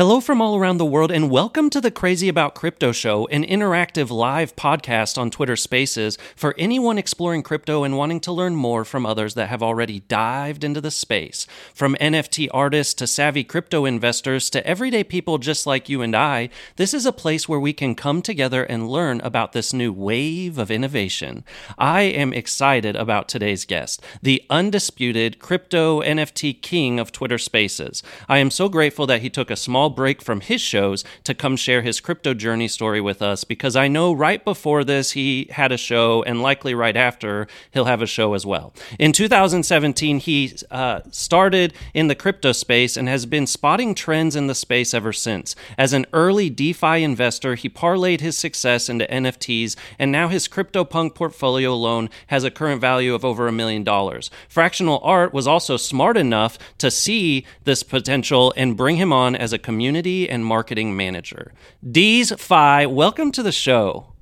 Hello from all around the world, and welcome to the Crazy About Crypto Show, an interactive live podcast on Twitter Spaces for anyone exploring crypto and wanting to learn more from others that have already dived into the space. From NFT artists to savvy crypto investors to everyday people just like you and I, this is a place where we can come together and learn about this new wave of innovation. I am excited about today's guest, the undisputed crypto NFT king of Twitter Spaces. I am so grateful that he took a small small break from his shows to come share his crypto journey story with us because I know right before this he had a show, and likely right after he'll have a show as well. In 2017, he uh, started in the crypto space and has been spotting trends in the space ever since. As an early DeFi investor, he parlayed his success into NFTs, and now his CryptoPunk portfolio alone has a current value of over a million dollars. Fractional Art was also smart enough to see this potential and bring him on as a community and marketing manager. Dees Fi, welcome to the show.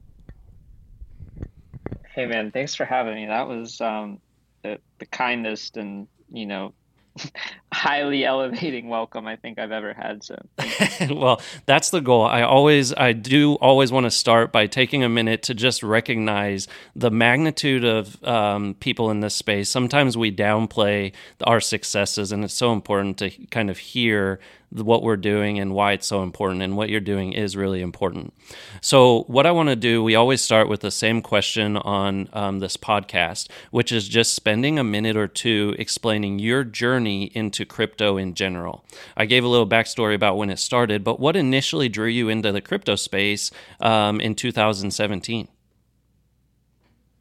Hey man, thanks for having me. That was um, the, the kindest and you know highly elevating welcome I think I've ever had. So, well, that's the goal. I always, I do always want to start by taking a minute to just recognize the magnitude of um, people in this space. Sometimes we downplay our successes, and it's so important to kind of hear what we're doing and why it's so important. And what you're doing is really important. So, what I want to do, we always start with the same question on um, this podcast, which is just spending a minute or two explaining your journey into crypto in general. I gave a little backstory about when it started, but what initially drew you into the crypto space um, in 2017?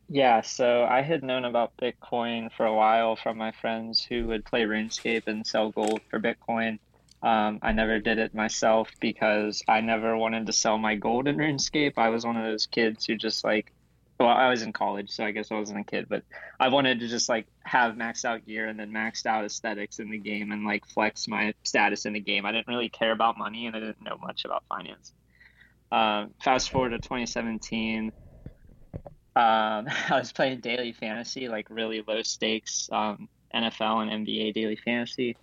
Yeah, so I had known about Bitcoin for a while from my friends who would play RuneScape and sell gold for Bitcoin. Um, I never did it myself because I never wanted to sell my gold in RuneScape. I was one of those kids who just like, well, I was in college, so I guess I wasn't a kid, but I wanted to just like have maxed out gear and then maxed out aesthetics in the game and like flex my status in the game. I didn't really care about money and I didn't know much about finance. Um, fast forward to 2017. Um, I was playing daily fantasy, like really low stakes um, NFL and NBA daily fantasy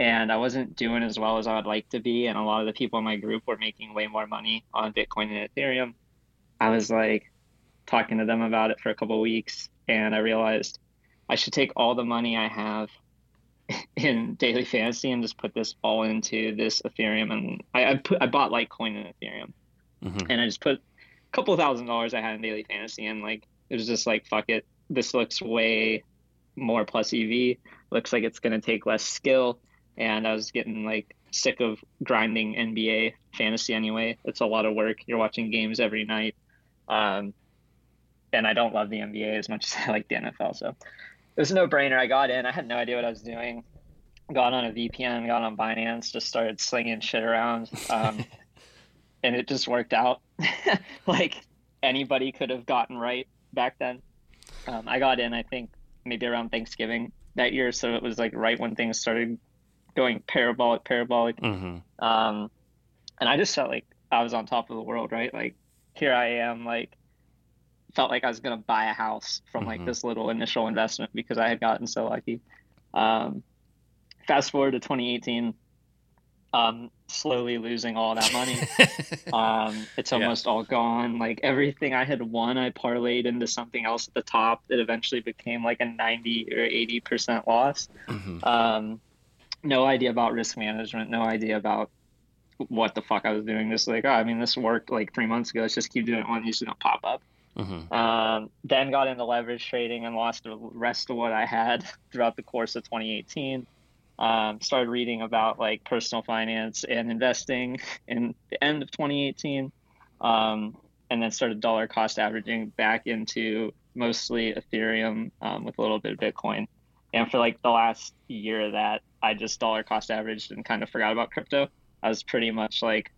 and I wasn't doing as well as I would like to be. And a lot of the people in my group were making way more money on Bitcoin and Ethereum. I was like talking to them about it for a couple weeks, and I realized I should take all the money I have in daily fantasy and just put this all into this Ethereum. And I, I put I bought Litecoin and Ethereum, mm-hmm. and I just put a couple thousand dollars I had in daily fantasy, and like it was just like fuck it, this looks way more plus EV. Looks like it's gonna take less skill and I was getting like sick of grinding NBA fantasy anyway. It's a lot of work. You're watching games every night. Um, and I don't love the NBA as much as I like the NFL. So it was a no brainer. I got in. I had no idea what I was doing. Got on a VPN, got on Binance, just started slinging shit around. Um, and it just worked out. like anybody could have gotten right back then. Um, I got in, I think, maybe around Thanksgiving that year. So it was like right when things started going parabolic, parabolic. Mm-hmm. Um, and I just felt like I was on top of the world, right? Like here I am, like felt like I was gonna buy a house from like mm-hmm. this little initial investment because I had gotten so lucky. Um, fast forward to 2018, um, slowly losing all that money. um, it's almost yeah. all gone. Like everything I had won, I parlayed into something else at the top that eventually became like a 90 or 80 percent loss. Mm-hmm. Um, no idea about risk management, no idea about what the fuck I was doing. This like, oh, I mean, this worked like three months ago. Let's just keep doing it when these don't pop up. Mm-hmm. Um, then got into leverage trading and lost the rest of what I had throughout the course of 2018. Um, started reading about like personal finance and investing in the end of 2018, um, and then started dollar cost averaging back into mostly Ethereum um, with a little bit of Bitcoin. And for like the last year of that, I just dollar cost averaged and kind of forgot about crypto. I was pretty much like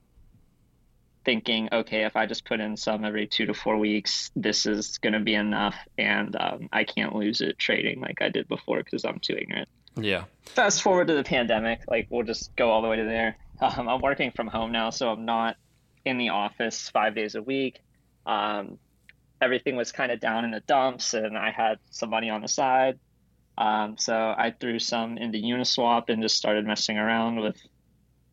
thinking, okay, if I just put in some every two to four weeks, this is going to be enough, and um, I can't lose it trading like I did before because I'm too ignorant. Yeah. Fast forward to the pandemic, like we'll just go all the way to there. Um, I'm working from home now, so I'm not in the office five days a week. Um, everything was kind of down in the dumps, and I had some money on the side. Um, so I threw some into Uniswap and just started messing around with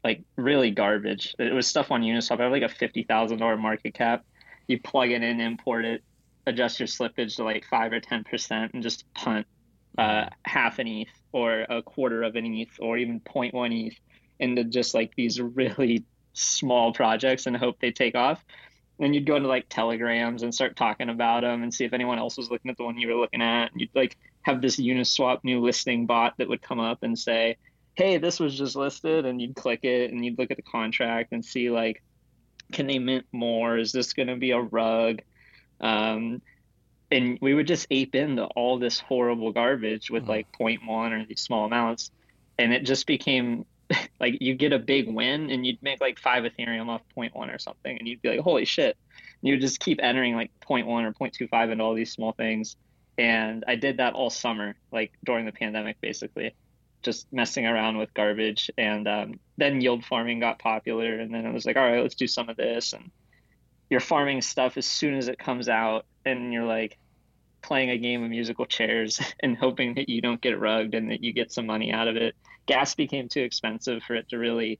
like really garbage. It was stuff on Uniswap. I have like a fifty thousand dollar market cap. You plug it in, import it, adjust your slippage to like five or ten percent, and just punt uh, half an ETH or a quarter of an ETH or even 0.1 ETH into just like these really small projects and hope they take off. And you'd go into like telegrams and start talking about them and see if anyone else was looking at the one you were looking at. And you'd like have this Uniswap new listing bot that would come up and say, Hey, this was just listed. And you'd click it and you'd look at the contract and see like, can they mint more? Is this going to be a rug? Um, and we would just ape into all this horrible garbage with mm-hmm. like 0.1 or these small amounts. And it just became like you get a big win and you'd make like five Ethereum off 0.1 or something, and you'd be like, holy shit. And you would just keep entering like 0.1 or 0.25 into all these small things. And I did that all summer, like during the pandemic, basically, just messing around with garbage. And um, then yield farming got popular. And then it was like, all right, let's do some of this. And you're farming stuff as soon as it comes out. And you're like, playing a game of musical chairs and hoping that you don't get rugged and that you get some money out of it. Gas became too expensive for it to really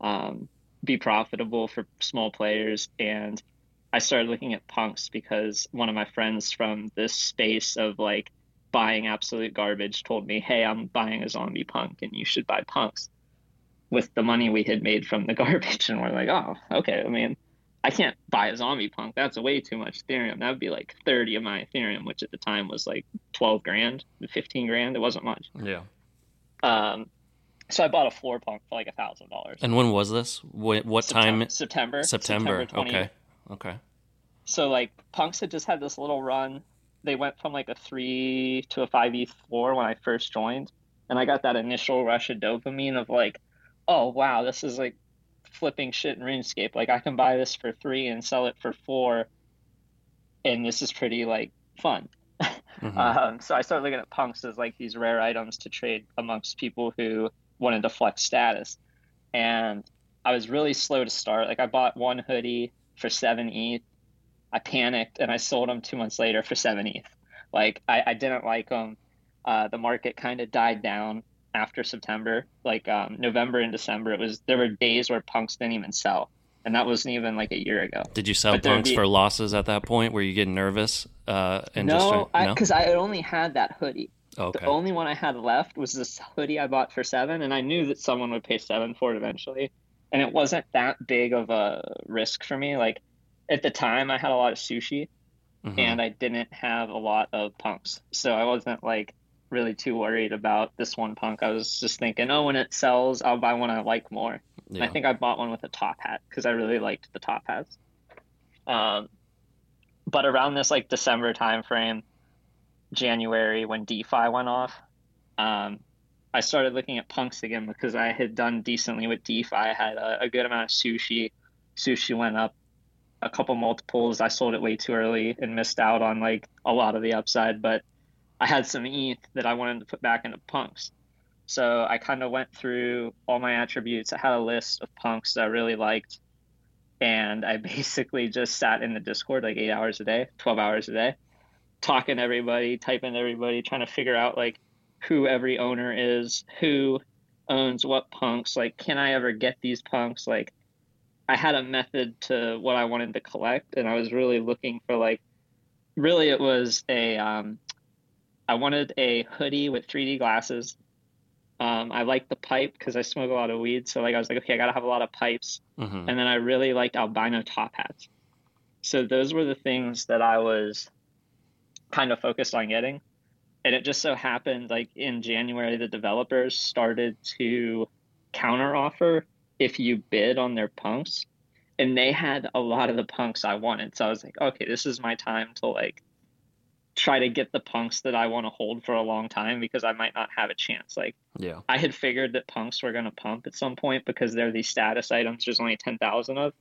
um, be profitable for small players. And I started looking at punks because one of my friends from this space of like buying absolute garbage told me, Hey, I'm buying a zombie punk and you should buy punks with the money we had made from the garbage. And we're like, Oh, okay. I mean, I can't buy a zombie punk. That's way too much Ethereum. That would be like 30 of my Ethereum, which at the time was like 12 grand, 15 grand. It wasn't much. Yeah. Um, so I bought a floor punk for like a thousand dollars. And when was this? What, what September, time? September. September. September okay. Okay. So like punks had just had this little run. They went from like a three to a five ETH floor when I first joined, and I got that initial rush of dopamine of like, oh wow, this is like flipping shit in RuneScape. Like I can buy this for three and sell it for four, and this is pretty like fun. Mm-hmm. um, so I started looking at punks as like these rare items to trade amongst people who wanted to flex status, and I was really slow to start. Like I bought one hoodie for seven ETH. I panicked and I sold them two months later for seven ETH. Like I, I didn't like them. Uh, the market kind of died down after September, like um, November and December, it was there were days where punks didn't even sell, and that wasn't even like a year ago. Did you sell but punks be... for losses at that point? Were you getting nervous? Uh, and no, because I, no? I only had that hoodie. Okay. The only one I had left was this hoodie I bought for seven, and I knew that someone would pay seven for it eventually, and it wasn't that big of a risk for me. Like at the time, I had a lot of sushi, mm-hmm. and I didn't have a lot of punks, so I wasn't like really too worried about this one punk. I was just thinking, oh, when it sells, I'll buy one I like more. Yeah. I think I bought one with a top hat because I really liked the top hats. Um, but around this like December timeframe, January when DeFi went off, um, I started looking at punks again because I had done decently with DeFi. I had a, a good amount of sushi. Sushi went up a couple multiples. I sold it way too early and missed out on like a lot of the upside, but I had some ETH that I wanted to put back into punks. So I kind of went through all my attributes. I had a list of punks that I really liked. And I basically just sat in the Discord like eight hours a day, 12 hours a day, talking to everybody, typing to everybody, trying to figure out like who every owner is, who owns what punks. Like, can I ever get these punks? Like, I had a method to what I wanted to collect. And I was really looking for like, really, it was a, um, I wanted a hoodie with 3D glasses. Um, I liked the pipe because I smoke a lot of weed. So like I was like, okay, I gotta have a lot of pipes. Mm-hmm. And then I really liked albino top hats. So those were the things that I was kind of focused on getting. And it just so happened like in January the developers started to counter offer if you bid on their punks. And they had a lot of the punks I wanted. So I was like, okay, this is my time to like try to get the punks that I want to hold for a long time because I might not have a chance. Like, yeah, I had figured that punks were going to pump at some point because they're these status items. There's only ten thousand of,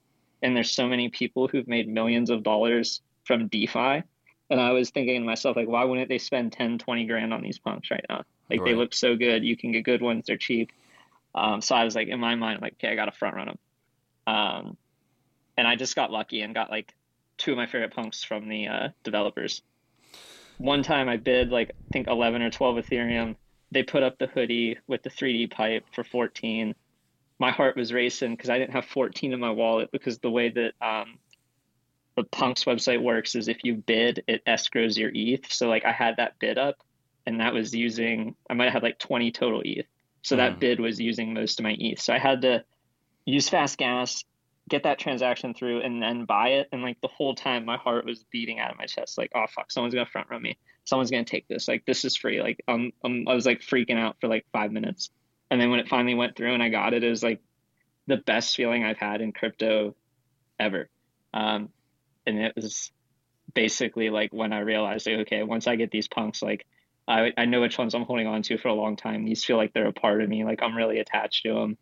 and there's so many people who've made millions of dollars from DeFi. And I was thinking to myself, like, why wouldn't they spend 10, 20 grand on these punks right now? Like, right. they look so good. You can get good ones. They're cheap. Um, so I was like, in my mind, like, okay, I got to front run them. Um, and I just got lucky and got like two of my favorite punks from the uh, developers one time I bid like I think 11 or 12 Ethereum. They put up the hoodie with the 3D pipe for 14. my heart was racing because I didn't have 14 in my wallet because the way that um, the Punks website works is if you bid, it escrows your ETH. So like I had that bid up, and that was using I might have had like 20 total ETH. So mm. that bid was using most of my ETH. So I had to use fast gas, get that transaction through, and then buy it. And like the whole time, my heart was beating out of my chest. Like, oh fuck, someone's gonna front run me. Someone's gonna take this. Like this is free. Like um, um I was like freaking out for like five minutes. And then when it finally went through and I got it, it was like the best feeling I've had in crypto ever. Um, and it was basically like when I realized, like, okay, once I get these punks, like I, I know which ones I'm holding on to for a long time. These feel like they're a part of me. Like I'm really attached to them.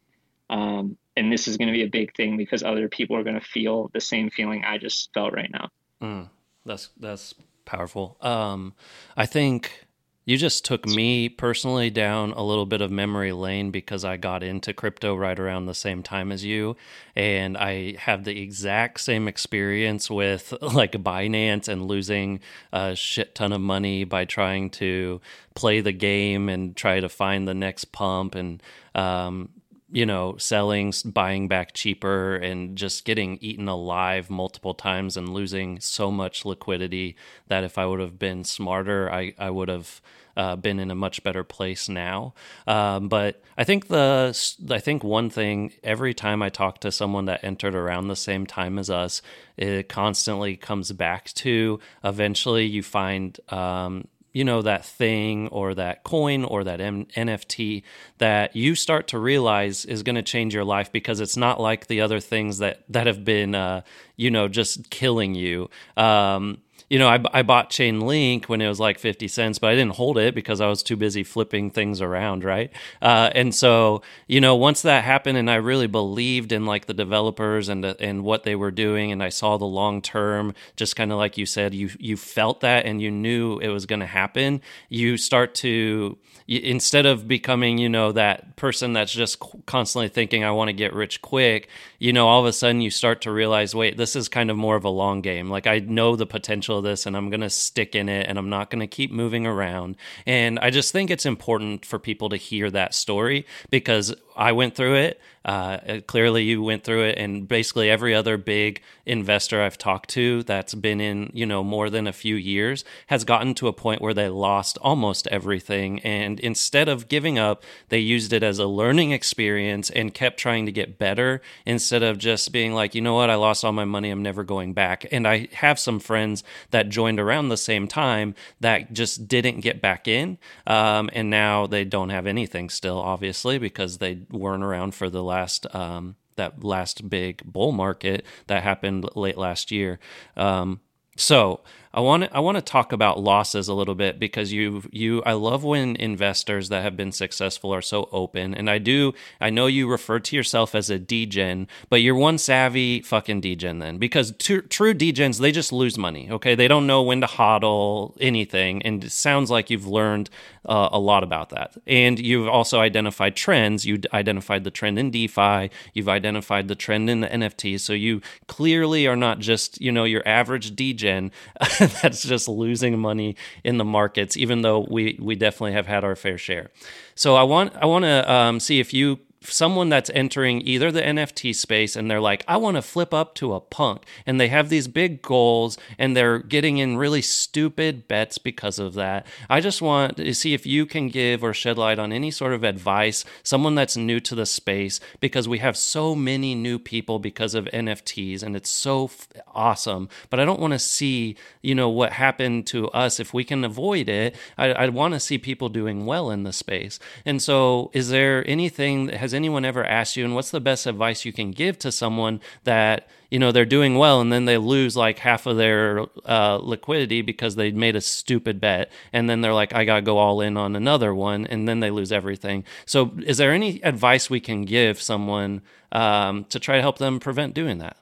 Um, and this is going to be a big thing because other people are going to feel the same feeling I just felt right now. Mm, that's that's powerful. Um, I think you just took me personally down a little bit of memory lane because I got into crypto right around the same time as you. And I have the exact same experience with like Binance and losing a shit ton of money by trying to play the game and try to find the next pump. And um, you know, selling, buying back cheaper, and just getting eaten alive multiple times and losing so much liquidity that if I would have been smarter, I, I would have uh, been in a much better place now. Um, but I think the I think one thing every time I talk to someone that entered around the same time as us, it constantly comes back to eventually you find um, you know that thing or that coin or that M- NFT that you start to realize is going to change your life because it's not like the other things that that have been uh, you know just killing you. Um, you know, I, I bought Chainlink when it was like 50 cents, but I didn't hold it because I was too busy flipping things around, right? Uh, and so, you know, once that happened and I really believed in like the developers and, and what they were doing and I saw the long term, just kind of like you said, you, you felt that and you knew it was going to happen. You start to, instead of becoming, you know, that person that's just constantly thinking, I want to get rich quick, you know, all of a sudden you start to realize, wait, this is kind of more of a long game. Like I know the potential of this and I'm going to stick in it and I'm not going to keep moving around. And I just think it's important for people to hear that story because I went through it. Uh, clearly, you went through it, and basically every other big investor I've talked to that's been in you know more than a few years has gotten to a point where they lost almost everything, and instead of giving up, they used it as a learning experience and kept trying to get better instead of just being like, you know what, I lost all my money, I'm never going back. And I have some friends that joined around the same time that just didn't get back in, um, and now they don't have anything still, obviously, because they weren't around for the last um, that last big bull market that happened late last year. Um, so I want to I want to talk about losses a little bit because you you I love when investors that have been successful are so open and I do I know you refer to yourself as a degen but you're one savvy fucking degen then because t- true degens they just lose money okay? They don't know when to hodl anything and it sounds like you've learned uh, a lot about that. And you've also identified trends. You identified the trend in DeFi. You've identified the trend in the NFT so you clearly are not just you know your average degen that's just losing money in the markets, even though we we definitely have had our fair share. So I want I want to um, see if you someone that's entering either the NFT space and they're like, I want to flip up to a punk, and they have these big goals and they're getting in really stupid bets because of that. I just want to see if you can give or shed light on any sort of advice, someone that's new to the space, because we have so many new people because of NFTs and it's so f- awesome. But I don't want to see, you know, what happened to us if we can avoid it. I, I want to see people doing well in the space. And so, is there anything that has has anyone ever asked you, and what's the best advice you can give to someone that you know they're doing well and then they lose like half of their uh, liquidity because they made a stupid bet, and then they're like, I gotta go all in on another one, and then they lose everything. So, is there any advice we can give someone um, to try to help them prevent doing that?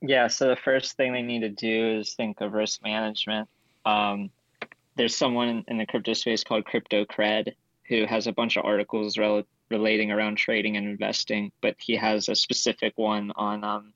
Yeah. So the first thing they need to do is think of risk management. Um, there's someone in the crypto space called Crypto Cred who has a bunch of articles rel- relating around trading and investing, but he has a specific one on um,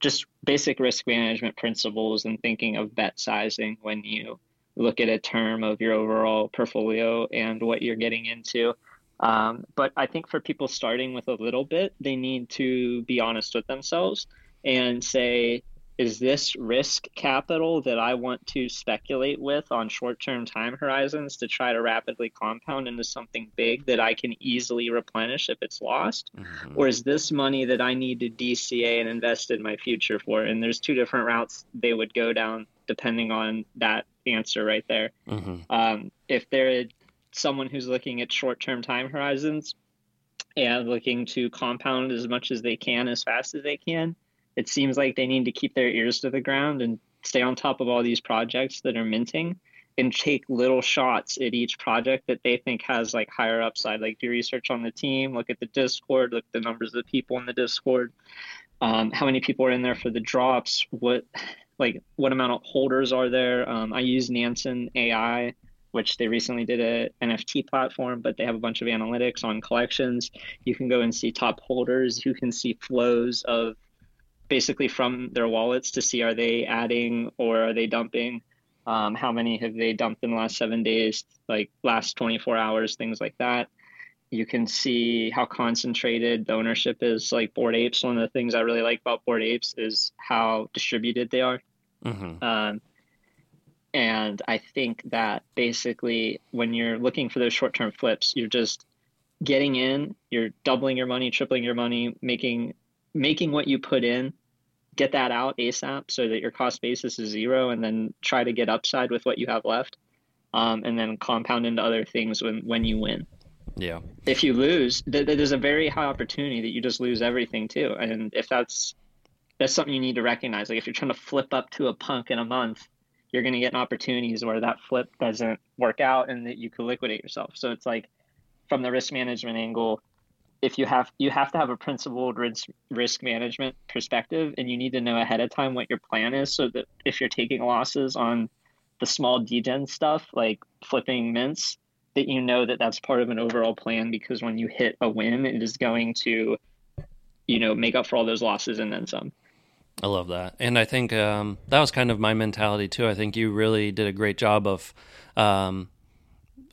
just basic risk management principles and thinking of bet sizing when you look at a term of your overall portfolio and what you're getting into. Um, but I think for people starting with a little bit, they need to be honest with themselves and say, is this risk capital that I want to speculate with on short term time horizons to try to rapidly compound into something big that I can easily replenish if it's lost? Mm-hmm. Or is this money that I need to DCA and invest in my future for? And there's two different routes they would go down depending on that answer right there. Mm-hmm. Um, if they're someone who's looking at short term time horizons and looking to compound as much as they can as fast as they can, it seems like they need to keep their ears to the ground and stay on top of all these projects that are minting and take little shots at each project that they think has like higher upside like do research on the team look at the discord look at the numbers of people in the discord um, how many people are in there for the drops what like what amount of holders are there um, i use nansen ai which they recently did a NFT platform, but they have a bunch of analytics on collections. You can go and see top holders. You can see flows of basically from their wallets to see are they adding or are they dumping. Um, how many have they dumped in the last seven days, like last 24 hours, things like that. You can see how concentrated the ownership is. Like Bored Apes, one of the things I really like about Bored Apes is how distributed they are. Mm-hmm. Um, and I think that basically, when you're looking for those short term flips, you're just getting in, you're doubling your money, tripling your money, making making what you put in, get that out ASAP so that your cost basis is zero, and then try to get upside with what you have left, um, and then compound into other things when when you win. Yeah. If you lose, th- there's a very high opportunity that you just lose everything too, and if that's that's something you need to recognize. Like if you're trying to flip up to a punk in a month, you're going to get opportunities where that flip doesn't work out and that you could liquidate yourself. So it's like from the risk management angle, if you have you have to have a principled risk risk management perspective and you need to know ahead of time what your plan is so that if you're taking losses on the small degen stuff like flipping mints that you know that that's part of an overall plan because when you hit a win it is going to you know make up for all those losses and then some I love that. And I think um, that was kind of my mentality too. I think you really did a great job of um,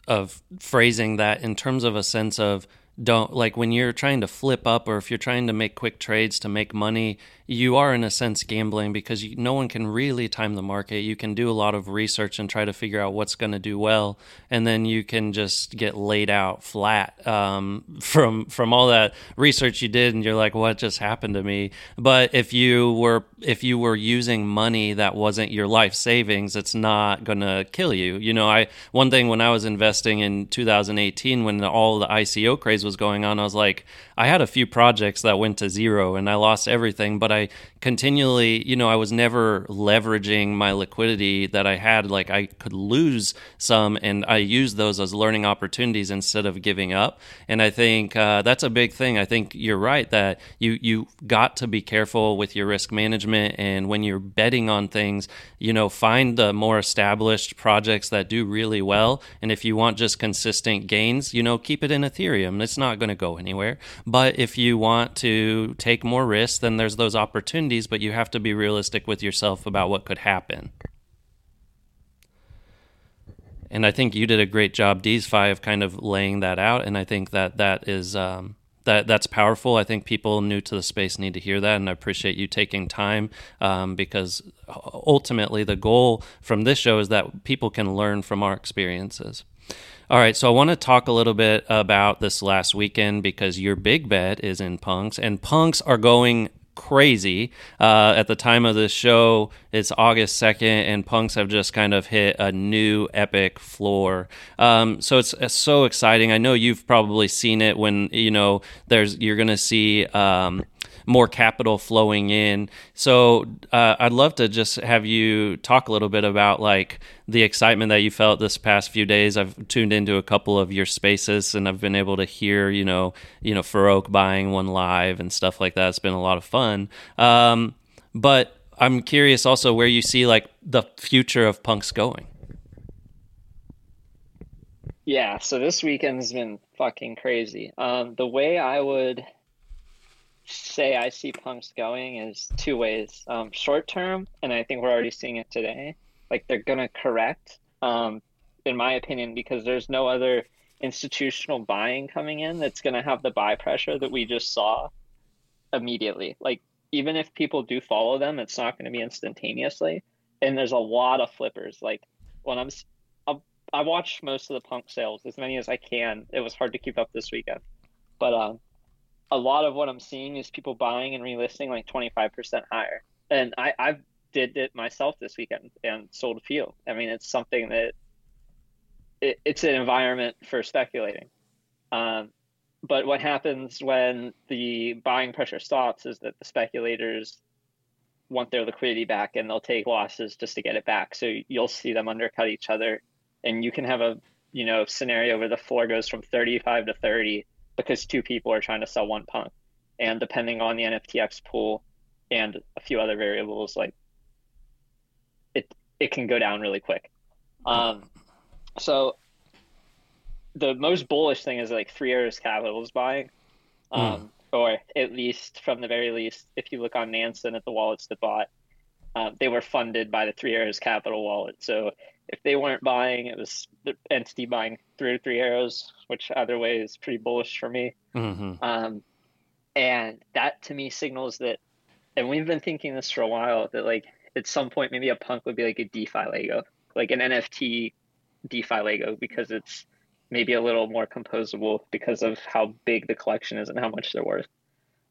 of phrasing that in terms of a sense of don't like when you're trying to flip up or if you're trying to make quick trades to make money you are in a sense gambling because you, no one can really time the market. You can do a lot of research and try to figure out what's going to do well and then you can just get laid out flat um, from from all that research you did and you're like what just happened to me? But if you were if you were using money that wasn't your life savings it's not going to kill you. You know i one thing when i was investing in 2018 when all the ico craze was going on i was like i had a few projects that went to zero and i lost everything but I continually, you know, I was never leveraging my liquidity that I had. Like I could lose some, and I used those as learning opportunities instead of giving up. And I think uh, that's a big thing. I think you're right that you you got to be careful with your risk management, and when you're betting on things, you know, find the more established projects that do really well. And if you want just consistent gains, you know, keep it in Ethereum. It's not going to go anywhere. But if you want to take more risks, then there's those opportunities, but you have to be realistic with yourself about what could happen. And I think you did a great job, DeesFi, of kind of laying that out. And I think that that is um, that that's powerful. I think people new to the space need to hear that, and I appreciate you taking time um, because ultimately the goal from this show is that people can learn from our experiences. All right, so I want to talk a little bit about this last weekend because your big bet is in punks, and punks are going crazy. Uh, at the time of this show, it's August 2nd, and punks have just kind of hit a new epic floor. Um, so it's, it's, so exciting. I know you've probably seen it when, you know, there's you're going to see. Um, more capital flowing in. So uh, I'd love to just have you talk a little bit about like the excitement that you felt this past few days. I've tuned into a couple of your spaces and I've been able to hear, you know, you know, Farokh buying one live and stuff like that. It's been a lot of fun. Um, but I'm curious also where you see like the future of punks going. Yeah, so this weekend's been fucking crazy. Um, the way I would say I see punks going is two ways. Um, short term, and I think we're already seeing it today. Like they're gonna correct, um, in my opinion, because there's no other institutional buying coming in that's to have the buy pressure that we just saw immediately. Like even if people do follow them, it's not to be instantaneously. And there's a lot of flippers. Like when I'm, I watch most of the punk sales as many as I can. It was hard to keep up this weekend, but um, a lot of what I'm seeing is people buying and relisting like 25% higher. And I I did it myself this weekend and sold a few. I mean, it's something that it, it's an environment for speculating. Um, but what happens when the buying pressure stops is that the speculators want their liquidity back and they'll take losses just to get it back. So you'll see them undercut each other, and you can have a you know scenario where the floor goes from 35 to 30 because two people are trying to sell one punk, and depending on the NFTX pool and a few other variables, like it it can go down really quick. Um, so the most bullish thing is like Three Arrows Capital is buying, hmm. um, mm. or at least from the very least, if you look on Nansen at the wallets that bought, um, they were funded by the Three Arrows Capital wallet. So if they weren't buying, it was the entity buying through Three Arrows, which either way is pretty bullish for me. Mm-hmm. Um, and that to me signals that, and we've been thinking this for a while that like at some point maybe a punk would be like a DeFi Lego, like an NFT DeFi Lego because it's maybe a little more composable because of how big the collection is and how much they're worth.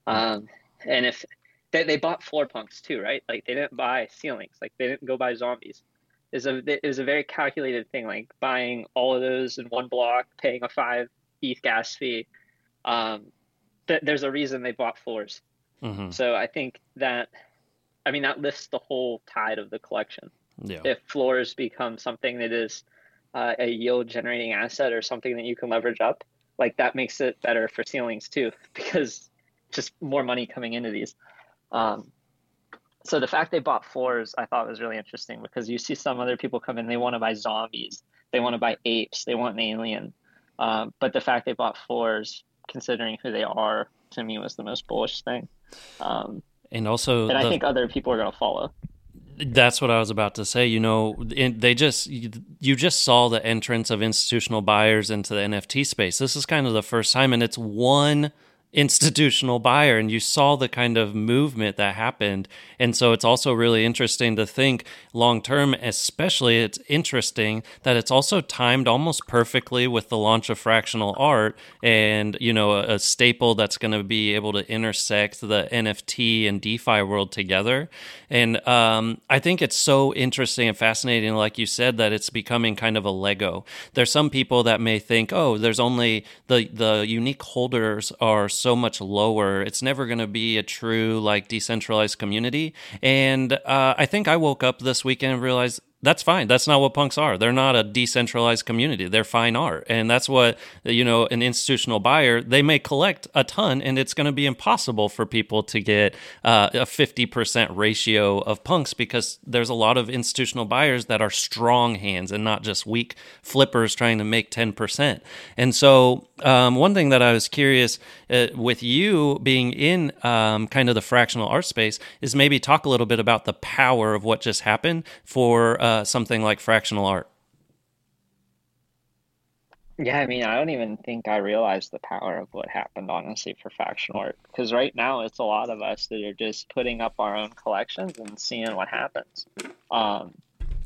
Um, and if they, they bought floor punks too, right? Like they didn't buy ceilings, like they didn't go buy zombies. Is a it was a very calculated thing, like buying all of those in one block, paying a five ETH gas fee. Um, th- there's a reason they bought floors. Mm-hmm. So I think that, I mean, that lifts the whole tide of the collection. Yeah. If floors become something that is uh, a yield generating asset or something that you can leverage up, like that makes it better for ceilings too, because just more money coming into these. Um, so the fact they bought floors, I thought was really interesting because you see some other people come in, they want to buy zombies, they want to buy apes, they want an alien. Um, but the fact they bought floors, considering who they are, to me was the most bullish thing. Um, and also, and the... I think other people are going to follow. That's what I was about to say. You know, they just you just saw the entrance of institutional buyers into the NFT space. This is kind of the first time, and it's one institutional buyer and you saw the kind of movement that happened. And so it's also really interesting to think long term especially it's interesting that it's also timed almost perfectly with the launch of fractional art and you know a, a staple that's going to be able to intersect the nft and defi world together. And um, i think it's so interesting and fascinating like you said that it's becoming kind of a lego. There's some people that may think oh there's only the the unique holders are much lower. It's never going to be a true like decentralized community. And uh, I think I woke up this weekend and realized that's fine. That's not what punks are. They're not a decentralized community. They're fine art. And that's what, you know, an institutional buyer, they may collect a ton and it's going to be impossible for people to get uh, a 50% ratio of punks because there's a lot of institutional buyers that are strong hands and not just weak flippers trying to make 10%. And so, um, one thing that I was curious uh, with you being in um, kind of the fractional art space is maybe talk a little bit about the power of what just happened for. Uh, uh, something like fractional art? Yeah, I mean, I don't even think I realized the power of what happened, honestly, for fractional art. Because right now, it's a lot of us that are just putting up our own collections and seeing what happens. Um,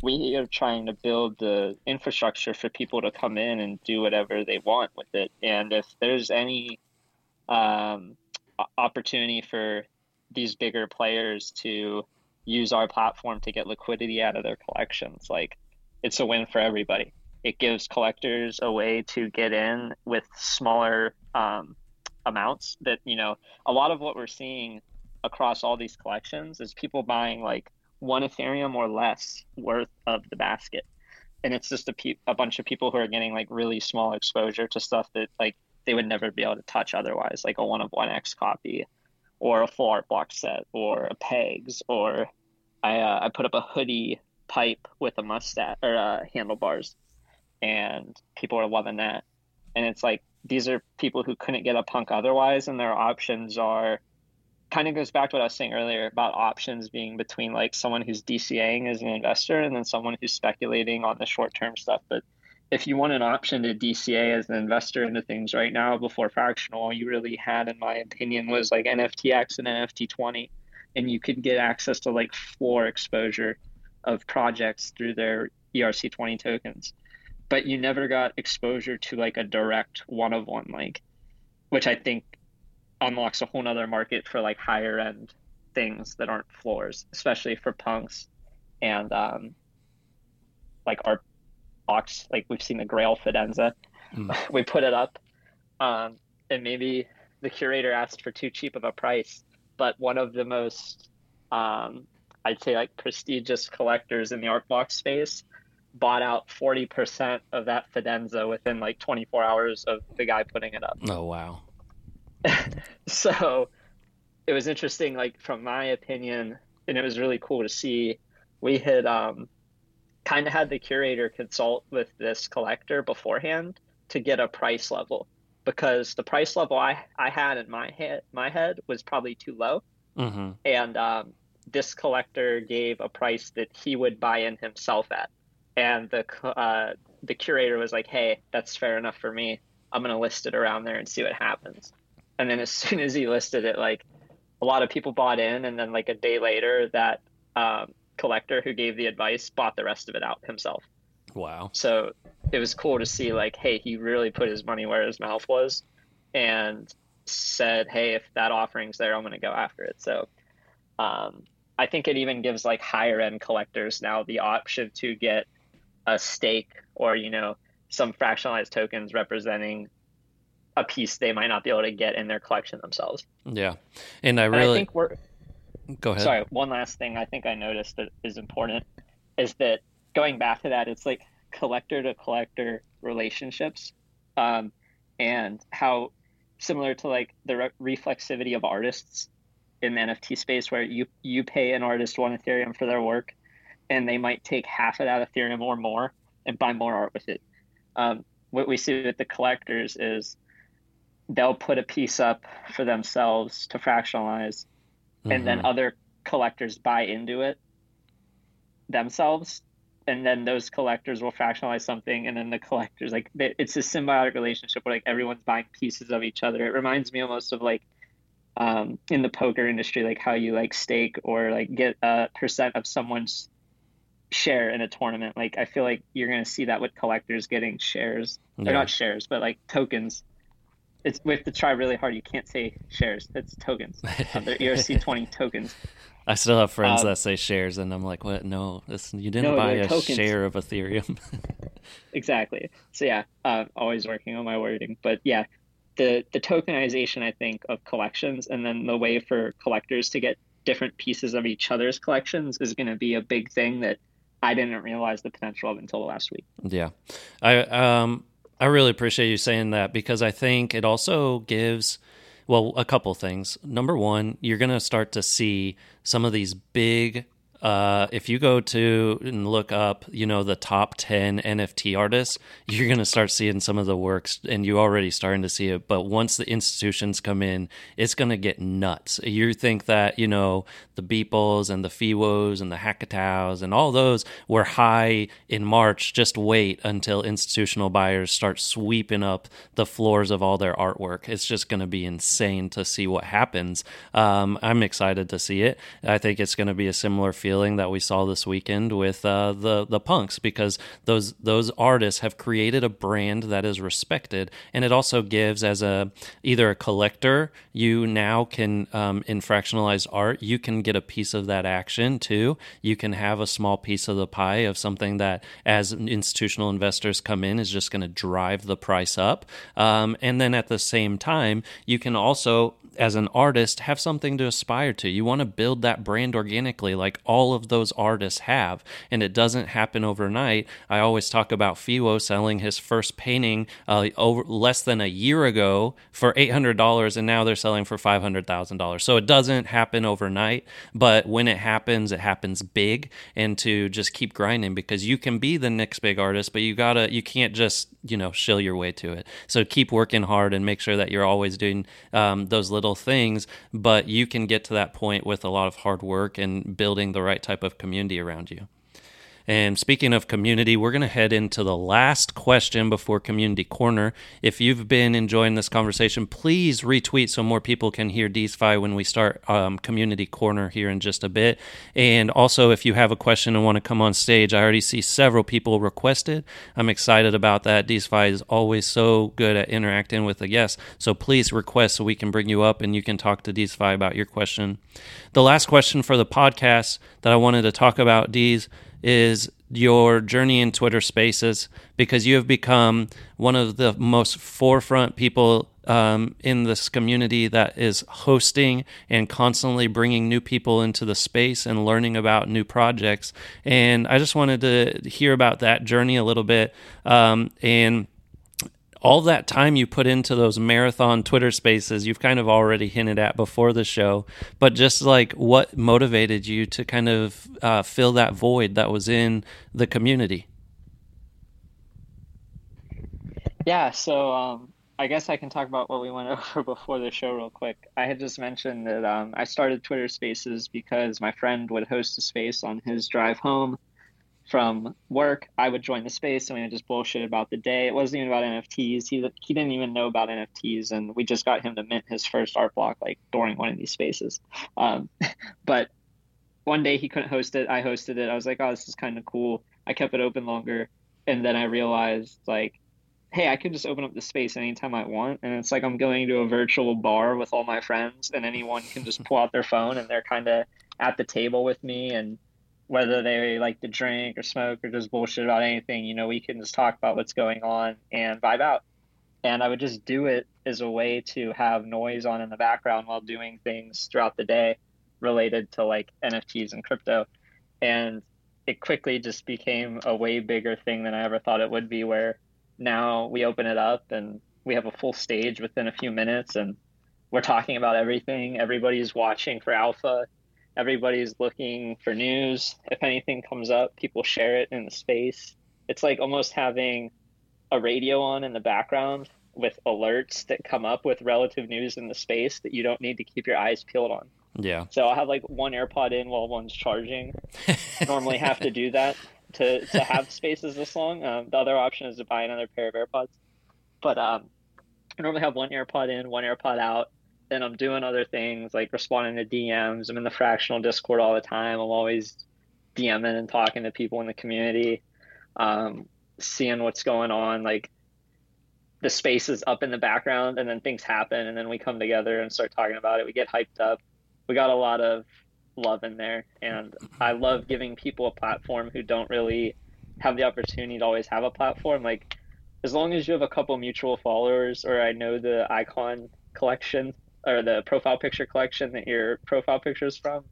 we are trying to build the infrastructure for people to come in and do whatever they want with it. And if there's any um, opportunity for these bigger players to use our platform to get liquidity out of their collections. Like it's a win for everybody. It gives collectors a way to get in with smaller um, amounts that, you know, a lot of what we're seeing across all these collections is people buying like one Ethereum or less worth of the basket. And it's just a, pe- a bunch of people who are getting like really small exposure to stuff that like they would never be able to touch otherwise, like a one of one XCOPY or a full art block set or a pegs or I uh, I put up a hoodie pipe with a mustache or uh, handlebars, and people are loving that. And it's like these are people who couldn't get a punk otherwise, and their options are kind of goes back to what I was saying earlier about options being between like someone who's DCAing as an investor and then someone who's speculating on the short term stuff. But if you want an option to DCA as an investor into things right now before fractional, all you really had, in my opinion, was like NFTX and NFT20. And you could get access to like floor exposure of projects through their ERC20 tokens. But you never got exposure to like a direct one of one, like, which I think unlocks a whole nother market for like higher end things that aren't floors, especially for punks and um, like our box. Like we've seen the Grail Fidenza. Mm. we put it up, um, and maybe the curator asked for too cheap of a price. But one of the most, um, I'd say, like prestigious collectors in the Art Blocks space bought out 40% of that Fidenza within like 24 hours of the guy putting it up. Oh, wow. so it was interesting, like, from my opinion, and it was really cool to see. We had um, kind of had the curator consult with this collector beforehand to get a price level because the price level I, I had in my head my head was probably too low, mm-hmm. and um, this collector gave a price that he would buy in himself at, and the uh, the curator was like, "Hey, that's fair enough for me. I'm gonna list it around there and see what happens." And then as soon as he listed it, like a lot of people bought in, and then like a day later, that um, collector who gave the advice bought the rest of it out himself. Wow. So it was cool to see like, hey, he really put his money where his mouth was and said, hey, if that offering's there, I'm going to go after it. So um, I think it even gives like higher end collectors now the option to get a stake or, you know, some fractionalized tokens representing a piece they might not be able to get in their collection themselves. Yeah. And I really and I think we're Go ahead. Sorry, one last thing I think I noticed that is important is that going back to that, it's like collector to collector relationships, um, and how similar to like the re- reflexivity of artists in the NFT space, where you you pay an artist one Ethereum for their work, and they might take half of that Ethereum or more and buy more art with it. Um, what we see with the collectors is they'll put a piece up for themselves to fractionalize mm-hmm. and then mm-hmm. other collectors buy into it themselves and then those collectors will fractionalize something and then the collectors like it's a symbiotic relationship where like everyone's buying pieces of each other it reminds me almost of like um, in the poker industry like how you like stake or like get a percent of someone's share in a tournament like i feel like you're going to see that with collectors getting shares yeah. or not shares but like tokens it's we have to try really hard. You can't say shares. It's tokens. Uh, they're ERC twenty tokens. I still have friends um, that say shares, and I'm like, what? No, this you didn't no, buy a tokens. share of Ethereum. exactly. So yeah, uh, always working on my wording, but yeah, the the tokenization I think of collections, and then the way for collectors to get different pieces of each other's collections is going to be a big thing that I didn't realize the potential of until last week. Yeah, I um I really appreciate you saying that because I think it also gives, well, a couple things. Number one, you're going to start to see some of these big uh, if you go to and look up, you know, the top 10 NFT artists, you're going to start seeing some of the works and you're already starting to see it. But once the institutions come in, it's going to get nuts. You think that, you know, the Beeples and the Fewos and the Hackataos and all those were high in March. Just wait until institutional buyers start sweeping up the floors of all their artwork. It's just going to be insane to see what happens. Um, I'm excited to see it. I think it's going to be a similar feeling that we saw this weekend with uh, the the punks because those those artists have created a brand that is respected, and it also gives as a either a collector you now can um, in fractionalized art you can get a piece of that action too. You can have a small piece of the pie of something that as institutional investors come in is just going to drive the price up, um, and then at the same time you can also as an artist have something to aspire to. You want to build that brand organically, like all of those artists have, and it doesn't happen overnight. I always talk about Fewo selling his first painting uh, over less than a year ago for eight hundred dollars, and now they're selling for five hundred thousand dollars. So it doesn't happen overnight, but when it happens, it happens big, and to just keep grinding because you can be the next big artist, but you gotta you can't just you know shill your way to it. So keep working hard and make sure that you're always doing um, those little things, but you can get to that point with a lot of hard work and building the right type of community around you. And speaking of community, we're going to head into the last question before Community Corner. If you've been enjoying this conversation, please retweet so more people can hear DeesFi when we start um, Community Corner here in just a bit. And also, if you have a question and want to come on stage, I already see several people requested. I'm excited about that. DeesFi is always so good at interacting with the guests. So please request so we can bring you up and you can talk to DeesFi about your question. The last question for the podcast that I wanted to talk about, Dees, is your journey in Twitter Spaces because you have become one of the most forefront people um, in this community that is hosting and constantly bringing new people into the space and learning about new projects. And I just wanted to hear about that journey a little bit um, and all that time you put into those marathon Twitter spaces, you've kind of already hinted at before the show, but just like what motivated you to kind of uh, fill that void that was in the community? Yeah, so um, I guess I can talk about what we went over before the show real quick. I had just mentioned that um, I started Twitter Spaces because my friend would host a space on his drive home from work. I would join the space and we would just bullshit about the day. It wasn't even about NFTs. He he didn't even know about NFTs, and we just got him to mint his first art block like during one of these spaces. Um, but one day he couldn't host it. I hosted it. I was like, oh, this is kind of cool. I kept it open longer, and then I realized like hey, I can just open up the space anytime I want. And it's like I'm going to a virtual bar with all my friends, and anyone can just pull out their phone and they're kind of at the table with me. And whether they like to drink or smoke or just bullshit about anything, you know, we can just talk about what's going on and vibe out. And I would just do it as a way to have noise on in the background while doing things throughout the day related to like NFTs and crypto. And it quickly just became a way bigger thing than I ever thought it would be, where now we open it up and we have a full stage within a few minutes and we're talking about everything. Everybody's watching for alpha. Everybody's looking for news. If anything comes up, people share it in the space. It's like almost having a radio on in the background with alerts that come up with relative news in the space that you don't need to keep your eyes peeled on. Yeah. So I'll have like one AirPod in while one's charging. Normally have to do that to, to have spaces this long. Um, the other option is to buy another pair of AirPods. But um, I normally have one AirPod in, one AirPod out. Then I'm doing other things like responding to DMs. I'm in the fractional Discord all the time. I'm always DMing and talking to people in the community, um, seeing what's going on. Like the space is up in the background, and then things happen, and then we come together and start talking about it. We get hyped up. We got a lot of love in there. And I love giving people a platform who don't really have the opportunity to always have a platform. Like, as long as you have a couple mutual followers, or I know the icon collection or the profile picture collection that your profile picture is from,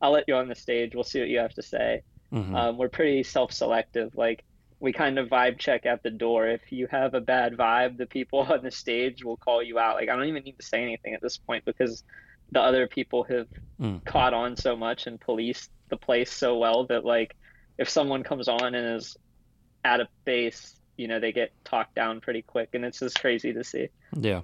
I'll let you on the stage. We'll see what you have to say. Mm-hmm. Um, we're pretty self selective. Like, we kind of vibe check at the door. If you have a bad vibe, the people on the stage will call you out. Like, I don't even need to say anything at this point because the other people have mm. caught on so much and policed the place so well that like if someone comes on and is at a base, you know, they get talked down pretty quick, and it's just crazy to see. Yeah.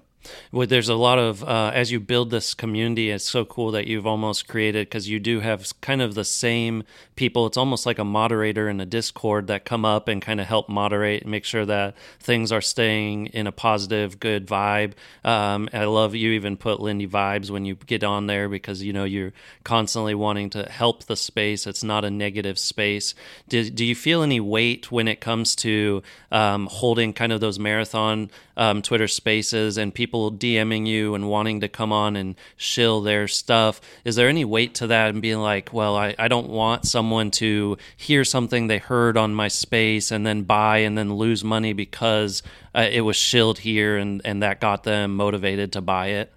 Well, there's a lot of uh, as you build this community. It's so cool that you've almost created because you do have kind of the same people. It's almost like a moderator in a Discord that come up and kind of help moderate and make sure that things are staying in a positive, good vibe. Um, I love you even put Lindy vibes when you get on there because you know you're constantly wanting to help the space. It's not a negative space. Do, do you feel any weight when it comes to um, holding kind of those marathon um, Twitter spaces and people DMing you and wanting to come on and shill their stuff. Is there any weight to that and being like, well, I, I don't want someone to hear something they heard on my space and then buy and then lose money because uh, it was shilled here and, and that got them motivated to buy it?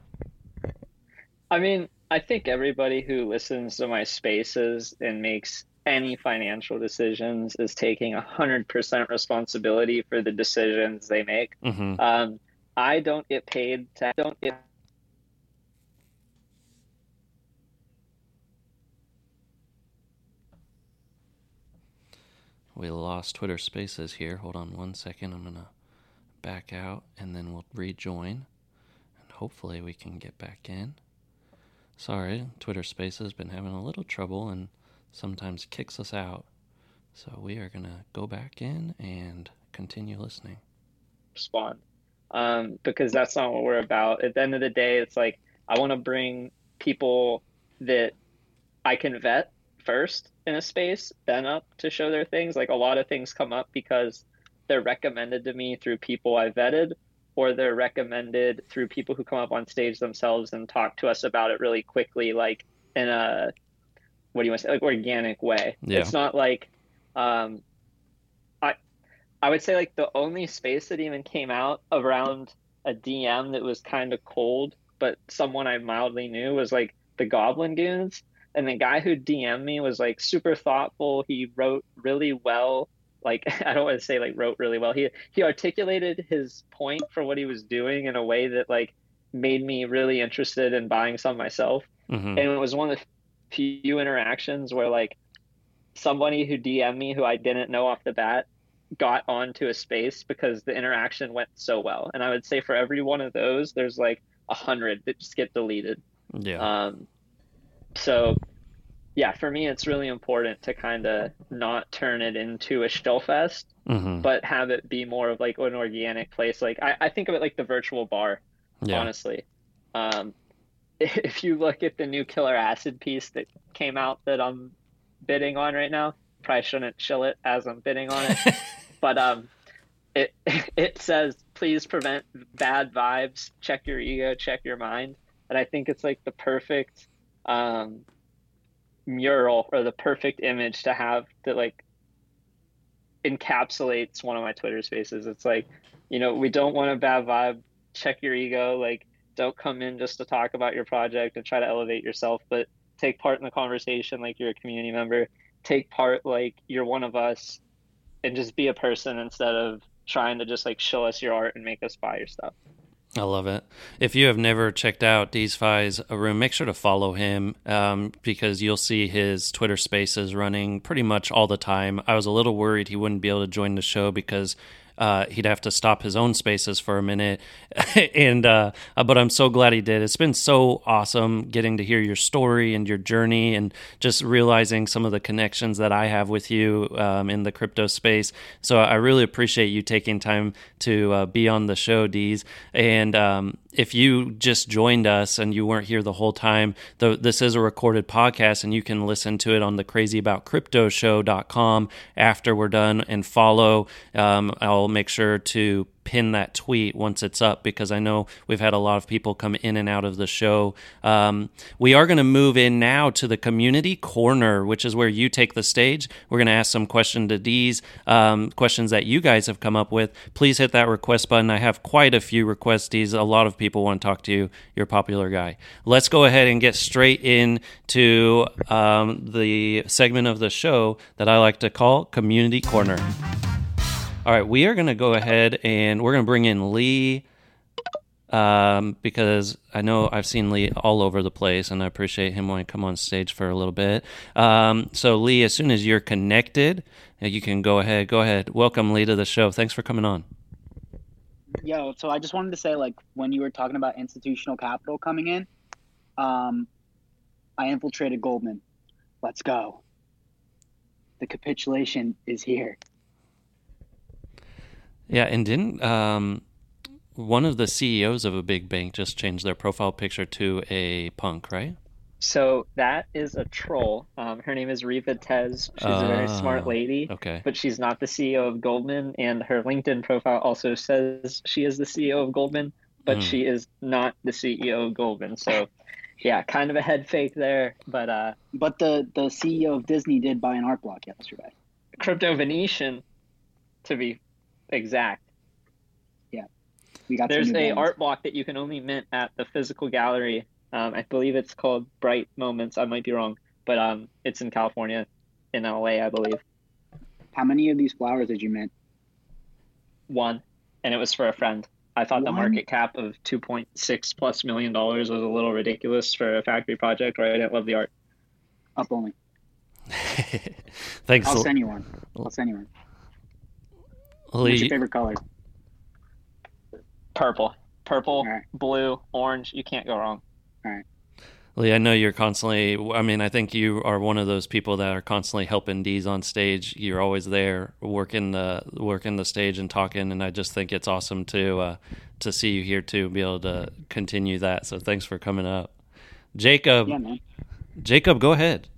I mean, I think everybody who listens to my spaces and makes any financial decisions is taking 100% responsibility for the decisions they make. Mm-hmm. Um, I don't get paid to, I don't get We lost Twitter Spaces here. Hold on one second. I'm going to back out and then we'll rejoin. And hopefully we can get back in. Sorry, Twitter Spaces has been having a little trouble and sometimes kicks us out. So we are going to go back in and continue listening. Respond. Um, because that's not what we're about. At the end of the day, it's like I want to bring people that I can vet first in a space, then up to show their things. Like a lot of things come up because they're recommended to me through people I vetted, or they're recommended through people who come up on stage themselves and talk to us about it really quickly, like in a what do you want to say, like organic way. Yeah. It's not like um, I I would say like the only space that even came out around a DM that was kind of cold, but someone I mildly knew was like the Goblin Goons. And the guy who DM'd me was like super thoughtful. He wrote really well. Like I don't want to say like wrote really well. He he articulated his point for what he was doing in a way that like made me really interested in buying some myself. Mhm. And it was one of the few interactions where like somebody who DM'd me who I didn't know off the bat got onto a space because the interaction went so well. And I would say for every one of those, there's like a hundred that just get deleted. Yeah. Um, so, yeah, for me, it's really important to kind of not turn it into a shill fest, hmm but have it be more of like an organic place. Like I, I think of it like the virtual bar, Yeah. honestly. Um, if you look at the new Killer Acid piece that came out that I'm bidding on right now, probably shouldn't chill it as I'm bidding on it, but um, it it says please prevent bad vibes, check your ego, check your mind, and I think it's like the perfect um, mural or the perfect image to have that like encapsulates one of my Twitter spaces. It's like, you know, we don't want a bad vibe. Check your ego. Like, don't come in just to talk about your project and try to elevate yourself, but take part in the conversation like you're a community member. Take part like you're one of us and just be a person instead of trying to just like show us your art and make us buy your stuff. I love it. If you have never checked out Deesfi's room, make sure to follow him um, because you'll see his Twitter spaces running pretty much all the time. I was a little worried he wouldn't be able to join the show because uh, he'd have to stop his own spaces for a minute, and uh, but I'm so glad he did. It's been so awesome getting to hear your story and your journey, and just realizing some of the connections that I have with you um, in the crypto space. So I really appreciate you taking time to uh, be on the show, Dees. And um, if you just joined us and you weren't here the whole time, though this is a recorded podcast and you can listen to it on the crazyaboutcryptoshow.com after we're done and follow. Um, I'll make sure to pin that tweet once it's up because I know we've had a lot of people come in and out of the show. Um, we are going to move in now to the community corner, which is where you take the stage. We're going to ask some questions to D's, um, questions that you guys have come up with. Please hit that request button. I have quite a few requests, D's. A lot of people want to talk to you. You're a popular guy. Let's go ahead and get straight into um, the segment of the show that I like to call Community Corner. All right, we are going to go ahead and we're going to bring in Lee um, because I know I've seen Lee all over the place and I appreciate him wanting to come on stage for a little bit. Um, so, Lee, as soon as you're connected, uh, you can go ahead. Go ahead. Welcome, Lee, to the show. Thanks for coming on. Yo, so I just wanted to say, like, when you were talking about institutional capital coming in, um, I infiltrated Goldman. Let's go. The capitulation is here. Yeah, and didn't um, one of the CEOs of a big bank just change their profile picture to a punk, right? So that is a troll. Um, her name is Riva Tez. She's a very smart Oh, lady. Okay. but she's not the CEO of Goldman, and her LinkedIn profile also says she is the CEO of Goldman, but Hmm. she is not the CEO of Goldman. So, yeah, kind of a head fake there. But uh, But the, the CEO of Disney did buy an art block yesterday. Crypto Venetian, to be exact, Yeah, We got there's new a art block that you can only mint at the physical gallery. Um, I believe it's called Bright Moments. I might be wrong, but um, it's in California, in LA, I believe. How many of these flowers did you mint? One, and it was for a friend. I thought the market cap of 2.6 plus million dollars was a little ridiculous for a factory project, or I didn't love the art. Up only. Thanks, I'll send you one. I'll send you one. What's your favorite color? Purple, purple, All right. blue, orange. You can't go wrong. All right. Lee, I know you're constantly. I mean, I think you are one of those people that are constantly helping D's on stage. You're always there, working the working the stage and talking, and I just think it's awesome to uh, to see you here too, be able to continue that. So thanks for coming up, Jacob. Yeah, man. Jacob, go ahead.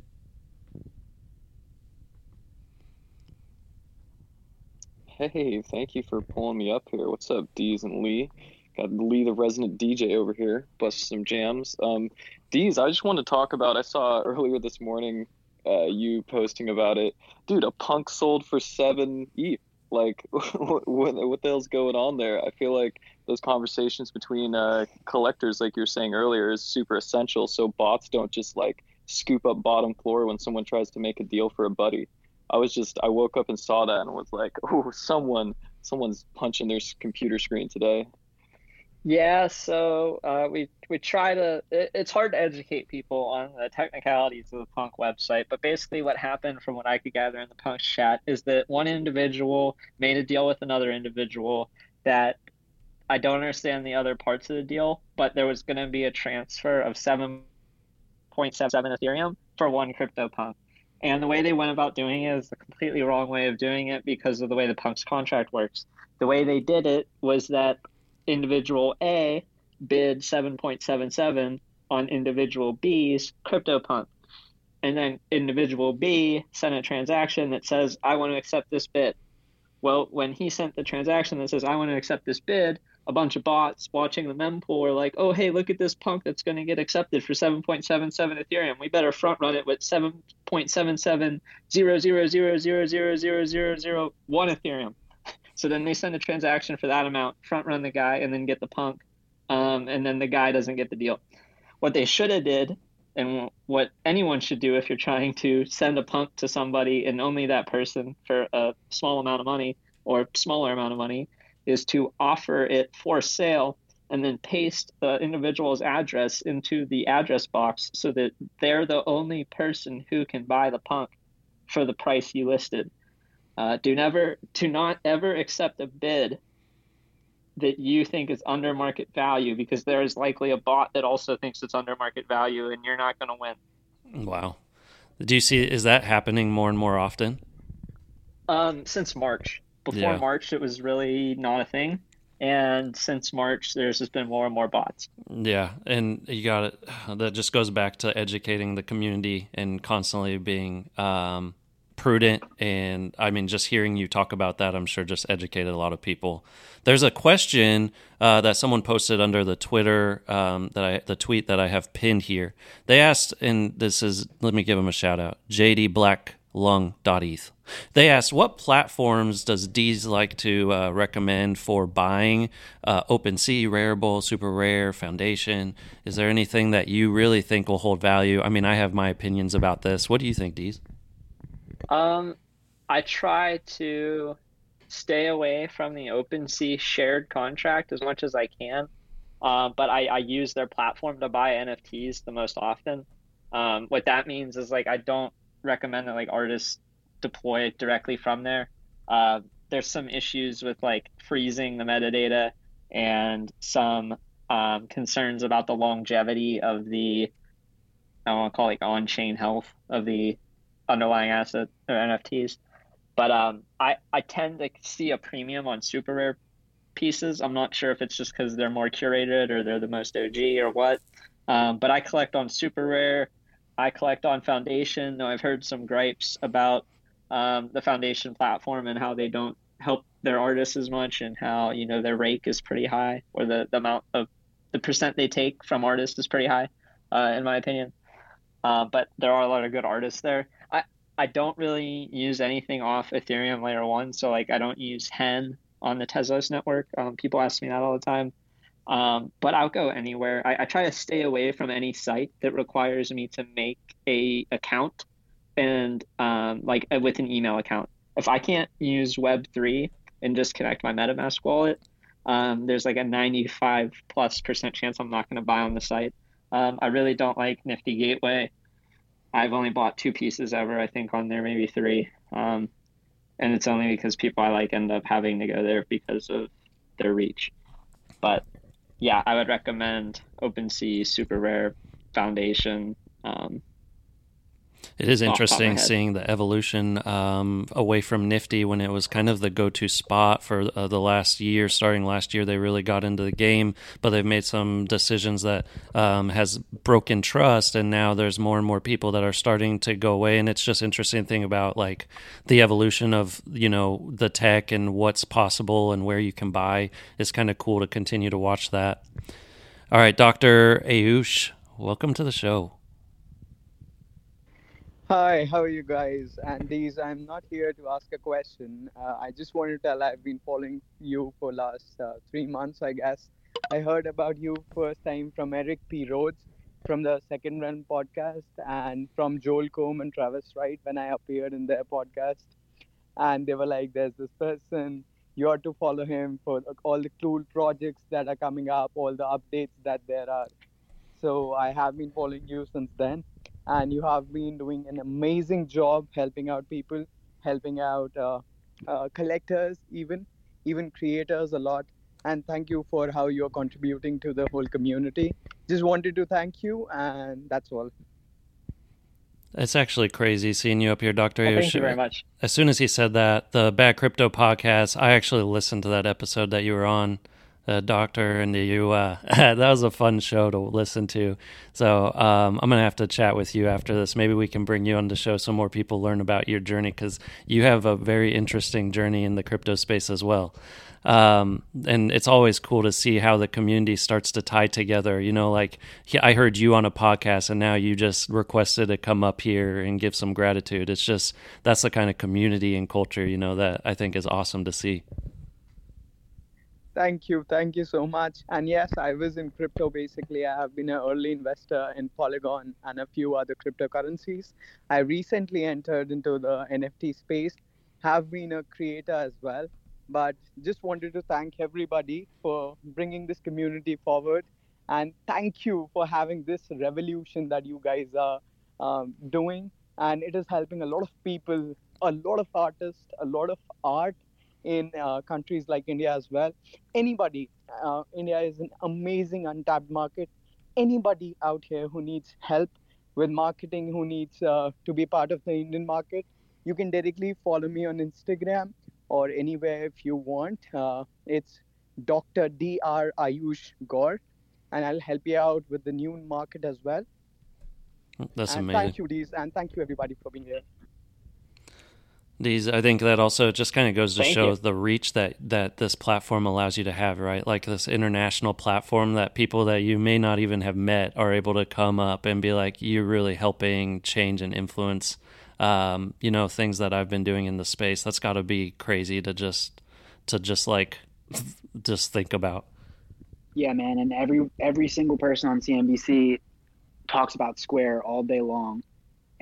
Hey, thank you for pulling me up here. What's up, Dees and Lee? Got Lee, the resident DJ over here, bust some jams. Um, Dees, I just want to talk about. I saw earlier this morning uh, you posting about it, dude. A punk sold for seven ETH. Like, what, what the hell's going on there? I feel like those conversations between uh, collectors, like you're saying earlier, is super essential. So bots don't just like scoop up bottom floor when someone tries to make a deal for a buddy. I was just I woke up and saw that and was like, oh, someone someone's punching their computer screen today. Yeah, so uh, we we try to. It, it's hard to educate people on the technicalities of the punk website, but basically, what happened, from what I could gather in the punk chat, is that one individual made a deal with another individual that I don't understand the other parts of the deal, but there was going to be a transfer of seven point seven seven Ethereum for one CryptoPunk. And the way they went about doing it is the completely wrong way of doing it because of the way the punk's contract works. The way they did it was that individual A bid 7.77 on individual B's CryptoPunk. And then individual B sent a transaction that says, I want to accept this bid. Well, when he sent the transaction that says, I want to accept this bid, a bunch of bots watching the mempool were like, oh, hey, look at this punk that's going to get accepted for 7.77 Ethereum. We better front run it with 7.7700000001 Ethereum. So then they send a transaction for that amount, front run the guy, and then get the punk, um, and then the guy doesn't get the deal. What they should have did, and what anyone should do if you're trying to send a punk to somebody and only that person for a small amount of money or smaller amount of money, is to offer it for sale and then paste the individual's address into the address box so that they're the only person who can buy the punk for the price you listed. Uh, do never to not ever accept a bid that you think is under market value because there is likely a bot that also thinks it's under market value and you're not going to win. Wow. Do you see is that happening more and more often? Um, since March. Before yeah. March it was really not a thing. And since March there's just been more and more bots. Yeah, and you got it that just goes back to educating the community and constantly being um, prudent and i mean just hearing you talk about that i'm sure just educated a lot of people there's a question uh, that someone posted under the twitter um, that i the tweet that i have pinned here they asked and this is let me give them a shout out jd black lung.eth they asked what platforms does Dees like to uh, recommend for buying uh, OpenSea, Rarible, Super Rare, Foundation? Is there anything that you really think will hold value? I mean, I have my opinions about this. What do you think, Dees? Um, I try to stay away from the OpenSea shared contract as much as I can. Uh, but I, I use their platform to buy NFTs the most often. Um, what that means is like I don't recommend that like artists deploy it directly from there. Uh, there's some issues with like freezing the metadata and some um, concerns about the longevity of the I don't want to call it like on-chain health of the underlying asset or NFTs. But um, I I tend to see a premium on super rare pieces. I'm not sure if it's just because they're more curated or they're the most OG or what. Um, but I collect on super rare. I collect on Foundation. Though I've heard some gripes about um, the Foundation platform and how they don't help their artists as much, and how you know their rake is pretty high, or the, the amount of the percent they take from artists is pretty high, uh, in my opinion. Uh, but there are a lot of good artists there. I I don't really use anything off Ethereum layer one. So like I don't use Hen on the Tezos network. Um, people ask me that all the time. Um, but I'll go anywhere. I, I, try to stay away from any site that requires me to make a account and um, like uh, with an email account. If I can't use Web3 and just connect my MetaMask wallet, um, there's like a 95 plus percent chance I'm not going to buy on the site. Um, I really don't like Nifty Gateway. I've only bought two pieces ever, I think, on there, maybe three. Um, and it's only because people I like end up having to go there because of their reach. But yeah, I would recommend OpenSea, Super Rare, foundation. Um, it is off the top of my interesting seeing the evolution um, away from Nifty when it was kind of the go-to spot for uh, the last year. Starting last year, they really got into the game, but they've made some decisions that um, has broken trust, and now there's more and more people that are starting to go away. And it's just interesting thing about like the evolution of you know the tech and what's possible and where you can buy. It's kind of cool to continue to watch that. All right, Doctor Ayush, welcome to the show. Hi, how are you guys? And Dees, I'm not here to ask a question. Uh, I just wanted to tell I've been following you for last uh, three months, I guess. I heard about you first time from Eric P. Rhodes from the Second Run podcast and from Joel Comm and Travis Wright when I appeared in their podcast. And they were like, there's this person, you ought to follow him for all the cool projects that are coming up, all the updates that there are. So I have been following you since then and you have been doing an amazing job helping out people helping out uh, uh, collectors even even creators a lot and thank you for how you're contributing to the whole community just wanted to thank you and that's all It's actually crazy seeing you up here, Doctor. well, Ayush. thank you very much. As soon as he said that, the Bad Crypto podcast, I actually listened to that episode that you were on, uh, Doctor, and you. Uh, that was a fun show to listen to. So um, I'm gonna have to chat with you after this. Maybe we can bring you on the show so more people learn about your journey because you have a very interesting journey in the crypto space as well. Um, and it's always cool to see how the community starts to tie together. You know, like I heard you on a podcast, and now you just requested to come up here and give some gratitude. It's just that's the kind of community and culture, you know, that I think is awesome to see. Thank you. Thank you so much. And yes, I was in crypto basically. I have been an early investor in Polygon and a few other cryptocurrencies. I recently entered into the NFT space, have been a creator as well. But just wanted to thank everybody for bringing this community forward. And thank you for having this revolution that you guys are um, doing. And it is helping a lot of people, a lot of artists, a lot of art in uh, countries like India as well. Anybody, uh, India is an amazing untapped market. Anybody out here who needs help with marketing, who needs uh, to be part of the Indian market, you can directly follow me on Instagram or anywhere if you want. Uh, it's Dr. Dr. Ayush Gaur, and I'll help you out with the new market as well. That's and amazing. thank you, Deez, and thank you everybody for being here. Dees, I think that also just kind of goes to Thank show you. the reach that that this platform allows you to have, right? Like this international platform that people that you may not even have met are able to come up and be like, "You're really helping change and influence." Um, you know, things that I've been doing in the space. That's got to be crazy to just to just like just think about. Yeah, man, and every every single person on CNBC talks about Square all day long,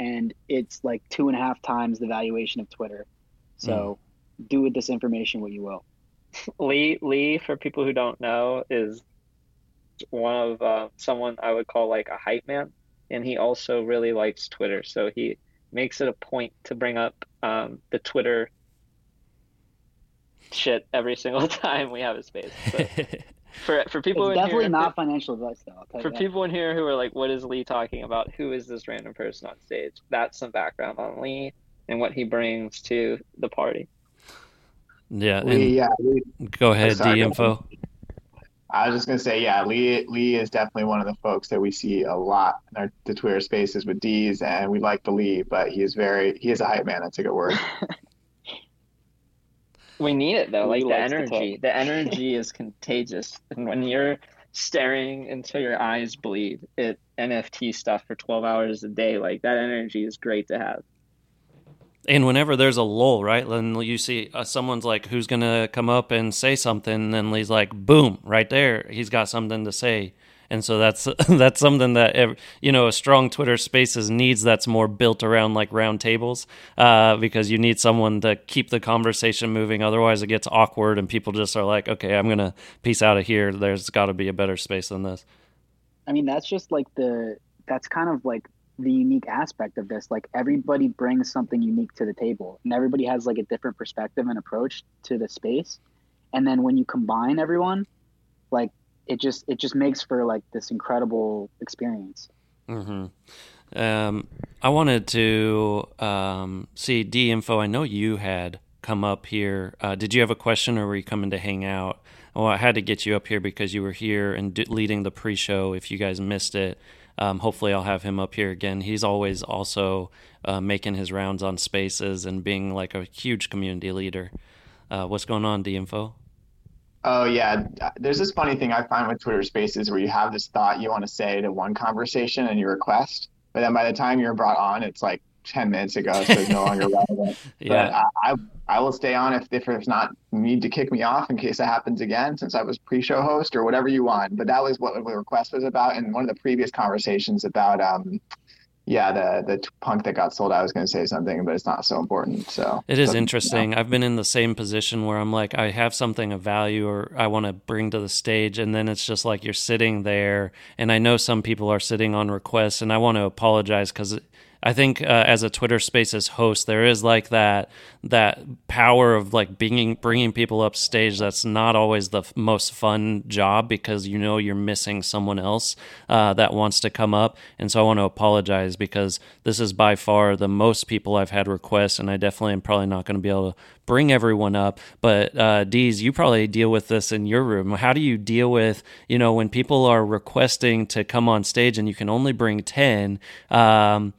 and it's like two and a half times the valuation of Twitter. So do with this information what you will. Lee Lee, for people who don't know, is one of uh, someone I would call like a hype man, and he also really likes Twitter. So he makes it a point to bring up um, the Twitter shit every single time we have a space. So for for people It's in definitely here, not financial advice, though. I'll tell you for that. people in here who are like, what is Lee talking about? Who is this random person on stage? That's some background on Lee and what he brings to the party. yeah, Lee, and yeah, Lee, go ahead, D info. I was just gonna say, yeah, Lee Lee is definitely one of the folks that we see a lot in our, the Twitter spaces with D's, and we like the Lee, but he is very he is a hype man. That's a good word. We need it though, like the energy. The energy is contagious. And when you're staring until your eyes bleed at NFT stuff for 12 hours a day, like that energy is great to have. And whenever there's a lull, right? Then you see uh, someone's like, "Who's gonna come up and say something?" And then Lee's like, "Boom!" Right there, he's got something to say. And so that's that's something that ev- you know a strong Twitter Spaces needs. That's more built around like round tables, uh, because you need someone to keep the conversation moving. Otherwise, it gets awkward, and people just are like, "Okay, I'm gonna peace out of here." There's got to be a better space than this. I mean, that's just like the that's kind of like the unique aspect of this. Like everybody brings something unique to the table, and everybody has like a different perspective and approach to the space. And then when you combine everyone, like it just it just makes for like this incredible experience. Mm-hmm. Um, I wanted to um, see D info. I know you had come up here. Uh, did you have a question, or were you coming to hang out? Well, I had to get you up here because you were here and d- leading the pre-show. If you guys missed it, um, hopefully I'll have him up here again. He's always also uh, making his rounds on spaces and being like a huge community leader. Uh, what's going on, D info? Oh yeah, there's this funny thing I find with Twitter Spaces where you have this thought you want to say to one conversation and you request, but then by the time you're brought on, it's like 10 minutes ago, so it's no longer relevant. yeah. But I, I, I, will stay on if, if there's not need to kick me off in case it happens again, since I was pre-show host or whatever you want. But that was what the request was about. And one of the previous conversations about um, yeah, the the punk that got sold, I was going to say something, but it's not so important. So it is interesting. I've been in the same position where I'm like, I have something of value or I want to bring to the stage, and then it's just like you're sitting there, and I know some people are sitting on requests, and I want to apologize because I think uh, as a Twitter Spaces host, there is like that that power of like bringing bringing people up stage. That's not always the f- most fun job because you know you're missing someone else uh, that wants to come up. And so I want to apologize because this is by far the most people I've had requests, and I definitely am probably not going to be able to bring everyone up. But uh, you probably deal with this in your room. How do you deal with you know when people are requesting to come on stage and you can only bring ten? Um,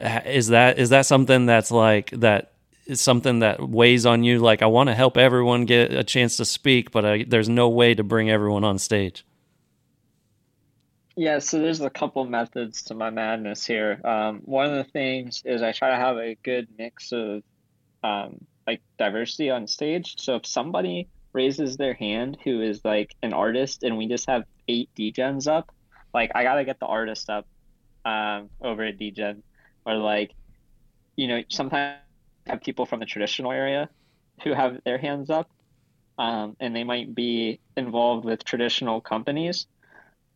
is that is that something that's like that is something that weighs on you? Like i want to help everyone get a chance to speak but I, there's no way to bring everyone on stage. Yeah so there's a couple methods to my madness here. Um, one of the things is i try to have a good mix of um, like diversity on stage. So if somebody raises their hand who is like an artist and we just have eight degens up like i gotta get the artist up um, over at degen or like you know sometimes have people from the traditional area who have their hands up um, and they might be involved with traditional companies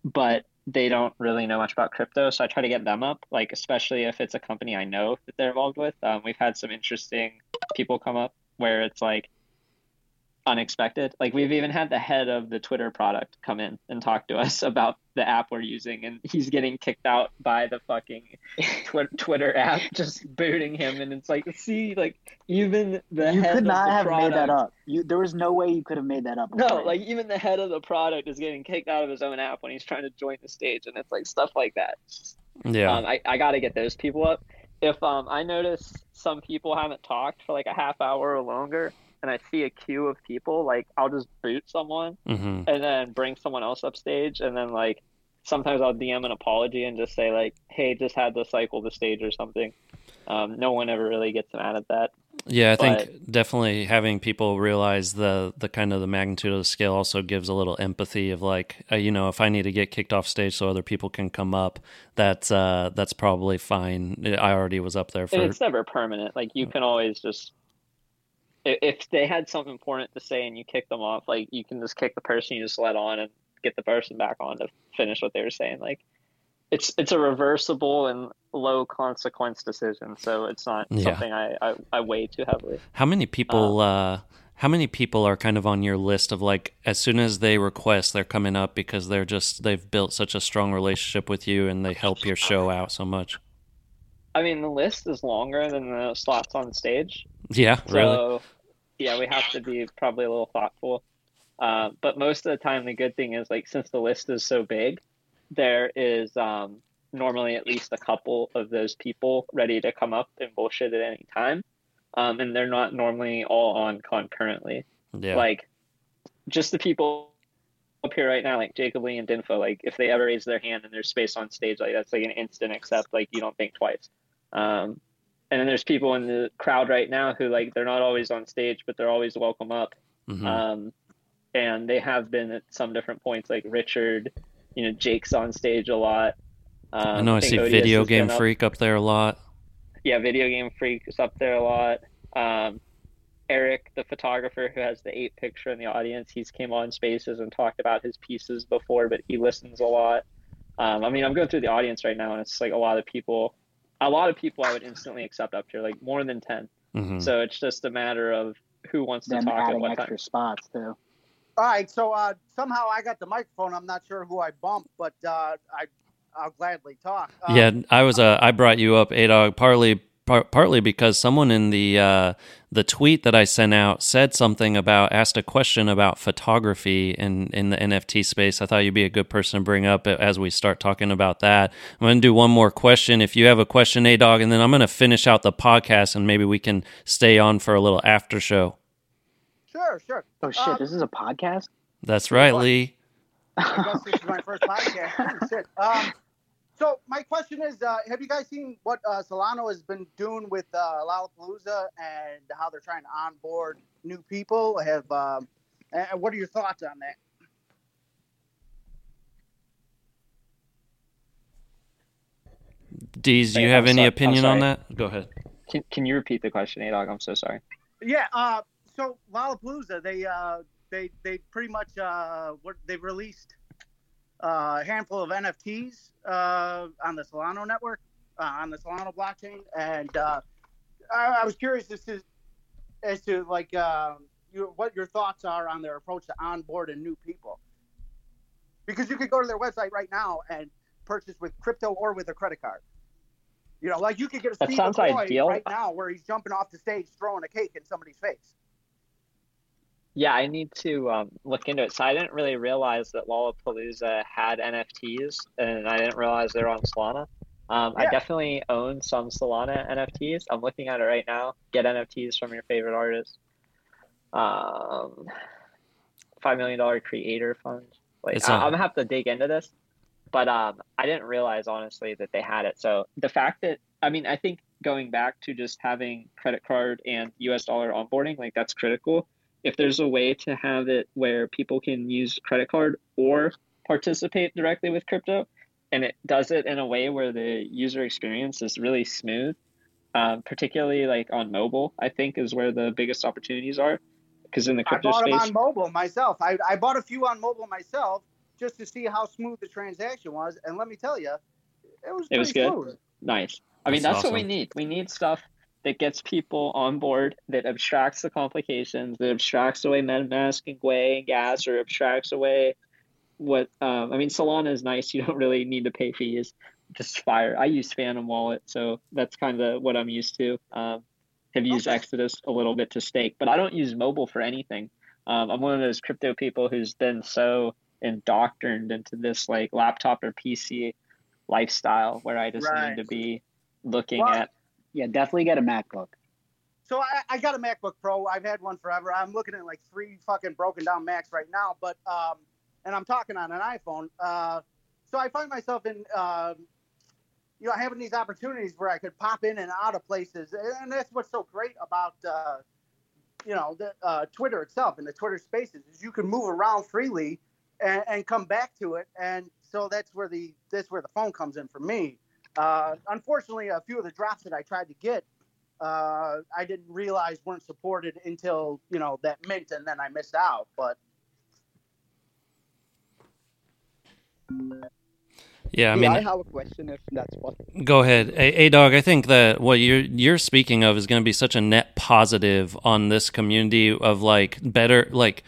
but they don't really know much about crypto so i try to get them up like especially if it's a company i know that they're involved with. Um, we've had some interesting people come up where it's like unexpected. Like we've even had the head of the Twitter product come in and talk to us about the app we're using, and he's getting kicked out by the fucking tw- Twitter app, just booting him. And it's like, see, like even the you head could not have product, made that up. You there was no way you could have made that up. No, like even the head of the product is getting kicked out of his own app when he's trying to join the stage, and it's like stuff like that. Yeah, um, I I got to get those people up. If um I notice some people haven't talked for like a half hour or longer, and I see a queue of people, like I'll just boot someone mm-hmm. and then bring someone else up stage, and then like sometimes I'll DM an apology and just say like, "Hey, just had to cycle the stage or something." Um, no one ever really gets mad at that. Yeah, I but, think definitely having people realize the the kind of the magnitude of the scale also gives a little empathy of like, uh, you know, if I need to get kicked off stage so other people can come up, that's uh, that's probably fine. I already was up there for. And it's never permanent. Like you can always just if they had something important to say and you kick them off, like you can just kick the person you just let on and get the person back on to finish what they were saying. Like it's it's a reversible and low consequence decision, so it's not yeah. something I, I, I weigh too heavily. How many people? Um, uh, how many people are kind of on your list of like as soon as they request, they're coming up because they're just they've built such a strong relationship with you and they help your show out so much. I mean, the list is longer than the slots on stage. Yeah, so, really. Yeah, we have to be probably a little thoughtful. Uh, but most of the time, the good thing is like since the list is so big, there is um, normally at least a couple of those people ready to come up and bullshit at any time, um, and they're not normally all on concurrently. Yeah. Like, just the people up here right now, like Jacob Lee and Dinfo, like if they ever raise their hand and there's space on stage, like that's like an instant accept. Like you don't think twice. Um, and then there's people in the crowd right now who like they're not always on stage, but they're always welcome up. Mm-hmm. Um, and they have been at some different points, like Richard. You know, Jake's on stage a lot. Um, I know I, I see Video Game Freak up. up there a lot. Yeah, Video Game Freak is up there a lot. Um, Eric, the photographer who has the eight picture in the audience, he's came on Spaces and talked about his pieces before, but he listens a lot. Um, I mean, I'm going through the audience right now, and it's like a lot of people a lot of people I would instantly accept up here, like more than 10 mm-hmm. So it's just a matter of who wants Them to talk adding at what extra time. spots too. All right, so uh, somehow I got the microphone. I'm not sure who I bumped, but uh, I I'll gladly talk. Um, yeah, I was. Uh, I brought you up, Adog, partly par- partly because someone in the uh, the tweet that I sent out said something about asked a question about photography in in the NFT space. I thought you'd be a good person to bring up as we start talking about that. I'm going to do one more question. If you have a question, a dog, and then I'm going to finish out the podcast, and maybe we can stay on for a little after show. Sure, sure. Oh shit, Um, this is a podcast. That's right, Lee. I guess this is my first podcast. Shit. Um, so my question is, uh, have you guys seen what uh, Solana has been doing with uh, Lollapalooza and how they're trying to onboard new people? Have um, and what are your thoughts on that? Deez, do you Hey, have I'm any sorry- opinion on that? Go ahead. Can, can you repeat the question, Adog? I'm so sorry. Yeah. Uh, so Lollapalooza, they uh, they they pretty much uh, what they've released a handful of NFTs uh, on the Solana network, uh, on the Solana blockchain, and uh, I, I was curious as to as to like uh, your, what your thoughts are on their approach to onboarding new people. Because you could go to their website right now and purchase with crypto or with a credit card. You know, like you could get a That Steve sounds Aoki ideal. right now where he's jumping off the stage throwing a cake in somebody's face. Yeah, I need to um, look into it. So I didn't really realize that Lollapalooza had NFTs, and I didn't realize they're on Solana. Um, I definitely own some Solana NFTs. I'm looking at it right now. Get NFTs from your favorite artist. Um, Five million dollar creator fund. Like I, a- I'm gonna have to dig into this, but um, I didn't realize honestly that they had it. So the fact that I mean, I think going back to just having credit card and U.S. dollar onboarding, like that's critical if there's a way to have it where people can use credit card or participate directly with crypto and it does it in a way where the user experience is really smooth um, particularly like on mobile i think is where the biggest opportunities are because in the I crypto bought them space on mobile myself. I, I bought a few on mobile myself just to see how smooth the transaction was, and let me tell you, it was It was good? smooth. Nice. I mean, That's that's what we need. We need stuff that gets people on board, that abstracts the complications, that abstracts away MetaMask and Gwei and Gas, or abstracts away what. Um, I mean, Solana is nice. You don't really need to pay fees. Just fire. I use Phantom Wallet, so that's kind of what I'm used to. Um, have used Okay. Exodus a little bit to stake, but I don't use mobile for anything. Um, I'm one of those crypto people who's been so indoctrined into this like laptop or PC lifestyle where I just Right. need to be looking Well, at. Yeah, definitely get a MacBook. So I, I got a MacBook Pro. I've had one forever. I'm looking at like three fucking broken down Macs right now, but um, and I'm talking on an iPhone. Uh, so I find myself in, um, you know, having these opportunities where I could pop in and out of places, and that's what's so great about, uh, you know, the uh, Twitter itself and the Twitter Spaces is you can move around freely and, and come back to it, and so that's where the that's where the phone comes in for me. Uh, unfortunately, a few of the drops that I tried to get uh, I didn't realize weren't supported until you know that mint, and then I missed out. But Yeah, I I mean, I have a question if that's possible. Go ahead, a dog. I think that what you're you're speaking of is going to be such a net positive on this community of like better like.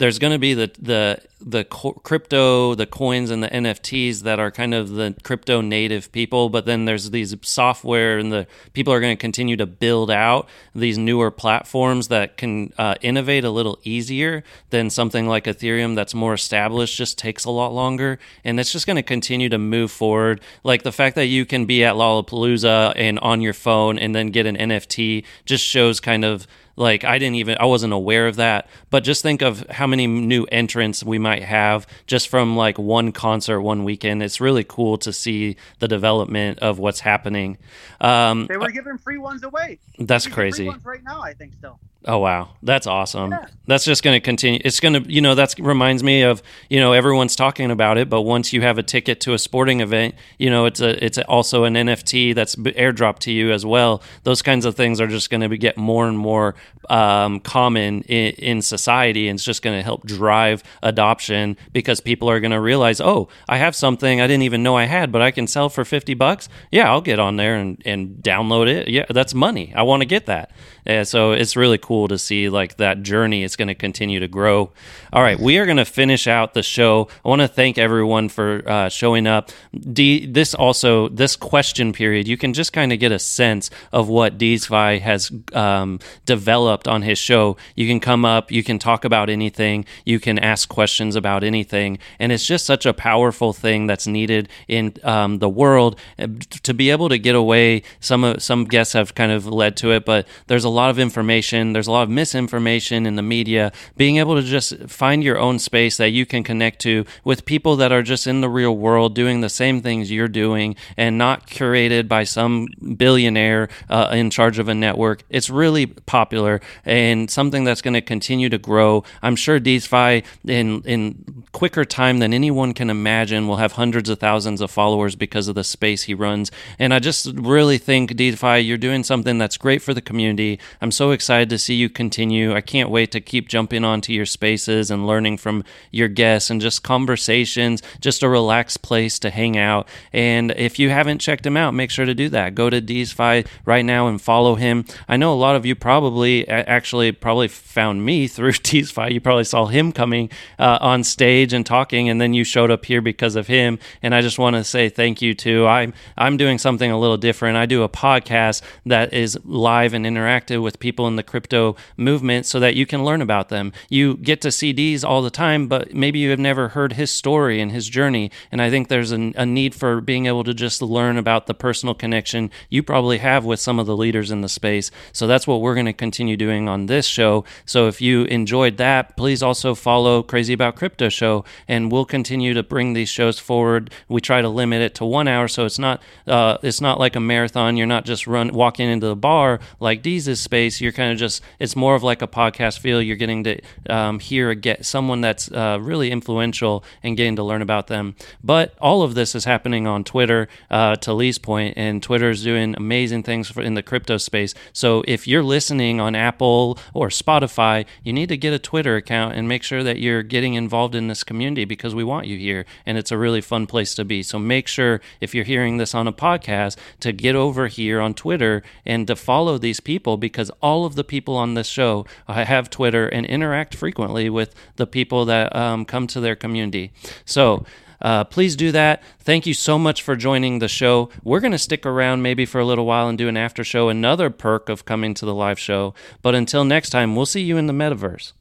There's going to be the the the crypto, the coins, and the NFTs that are kind of the crypto native people, but then there's these software and the people are going to continue to build out these newer platforms that can uh, innovate a little easier than something like Ethereum that's more established. Just takes a lot longer, and it's just going to continue to move forward. Like the fact that you can be at Lollapalooza and on your phone and then get an NFT just shows kind of like I didn't even I wasn't aware of that. But just think of how many new entrants we might have just from like one concert one weekend. It's really cool to see the development of what's happening. Um, they were giving free ones away. that's crazy. Right now, I think still. Oh wow, that's awesome. Yeah. That's just going to continue. It's going to, you know, that's reminds me of, you know, everyone's talking about it, but once you have a ticket to a sporting event, you know, it's a it's also an NFT that's airdropped to you as well. Those kinds of things are just going to get more and more um, common in, in society, and it's just going to help drive adoption because people are going to realize, oh, I have something I didn't even know I had, but I can sell for fifty bucks. Yeah, I'll get on there and and download it. Yeah, that's money. I want to get that. Uh, so it's really cool cool to see like that journey is going to continue to grow. All right, we are going to finish out the show. I want to thank everyone for uh, showing up. D, this also this question period, you can just kind of get a sense of what DeesFi has um, developed on his show. You can come up, you can talk about anything, you can ask questions about anything, and it's just such a powerful thing that's needed in um, the world to be able to get away. Some some guests have kind of led to it, but there's a lot of information, there's a lot of misinformation in the media. Being able to just find your own space that you can connect to with people that are just in the real world doing the same things you're doing and not curated by some billionaire uh, in charge of a network. It's really popular and something that's going to continue to grow. I'm sure DeesFi in in quicker time than anyone can imagine will have hundreds of thousands of followers because of the space he runs. And I just really think DeesFi, you're doing something that's great for the community. I'm so excited to see you continue. I can't wait to keep jumping onto your spaces and learning from your guests and just conversations, just a relaxed place to hang out. And if you haven't checked him out, make sure to do that. Go to DeesFi right now and follow him. I know a lot of you probably actually probably found me through DeesFi. You probably saw him coming uh, on stage and talking, and then you showed up here because of him. And I just want to say thank you to I'm I'm doing something a little different. I do a podcast that is live and interactive with people in the crypto movement, so that you can learn about them. You get to see Dees all the time, but maybe you have never heard his story and his journey. And I think there's a, a need for being able to just learn about the personal connection you probably have with some of the leaders in the space. So that's what we're going to continue doing on this show. So if you enjoyed that, please also follow Crazy About Crypto Show, and we'll continue to bring these shows forward. We try to limit it to one hour, so it's not uh, it's not like a marathon. You're not just run walking into the bar like Dees' space. You're kind of just it's more of like a podcast feel. You're getting to um, hear get someone that's uh, really influential and getting to learn about them. But all of this is happening on Twitter. Uh, to Lee's point, and Twitter is doing amazing things for, in the crypto space. So if you're listening on Apple or Spotify, you need to get a Twitter account and make sure that you're getting involved in this community because we want you here, and it's a really fun place to be. So make sure if you're hearing this on a podcast to get over here on Twitter and to follow these people because all of the people on this show I have Twitter and interact frequently with the people that um, come to their community. So. Uh, please do that. Thank you so much for joining the show. We're going to stick around maybe for a little while and do an after show, another perk of coming to the live show. But until next time, we'll see you in the metaverse.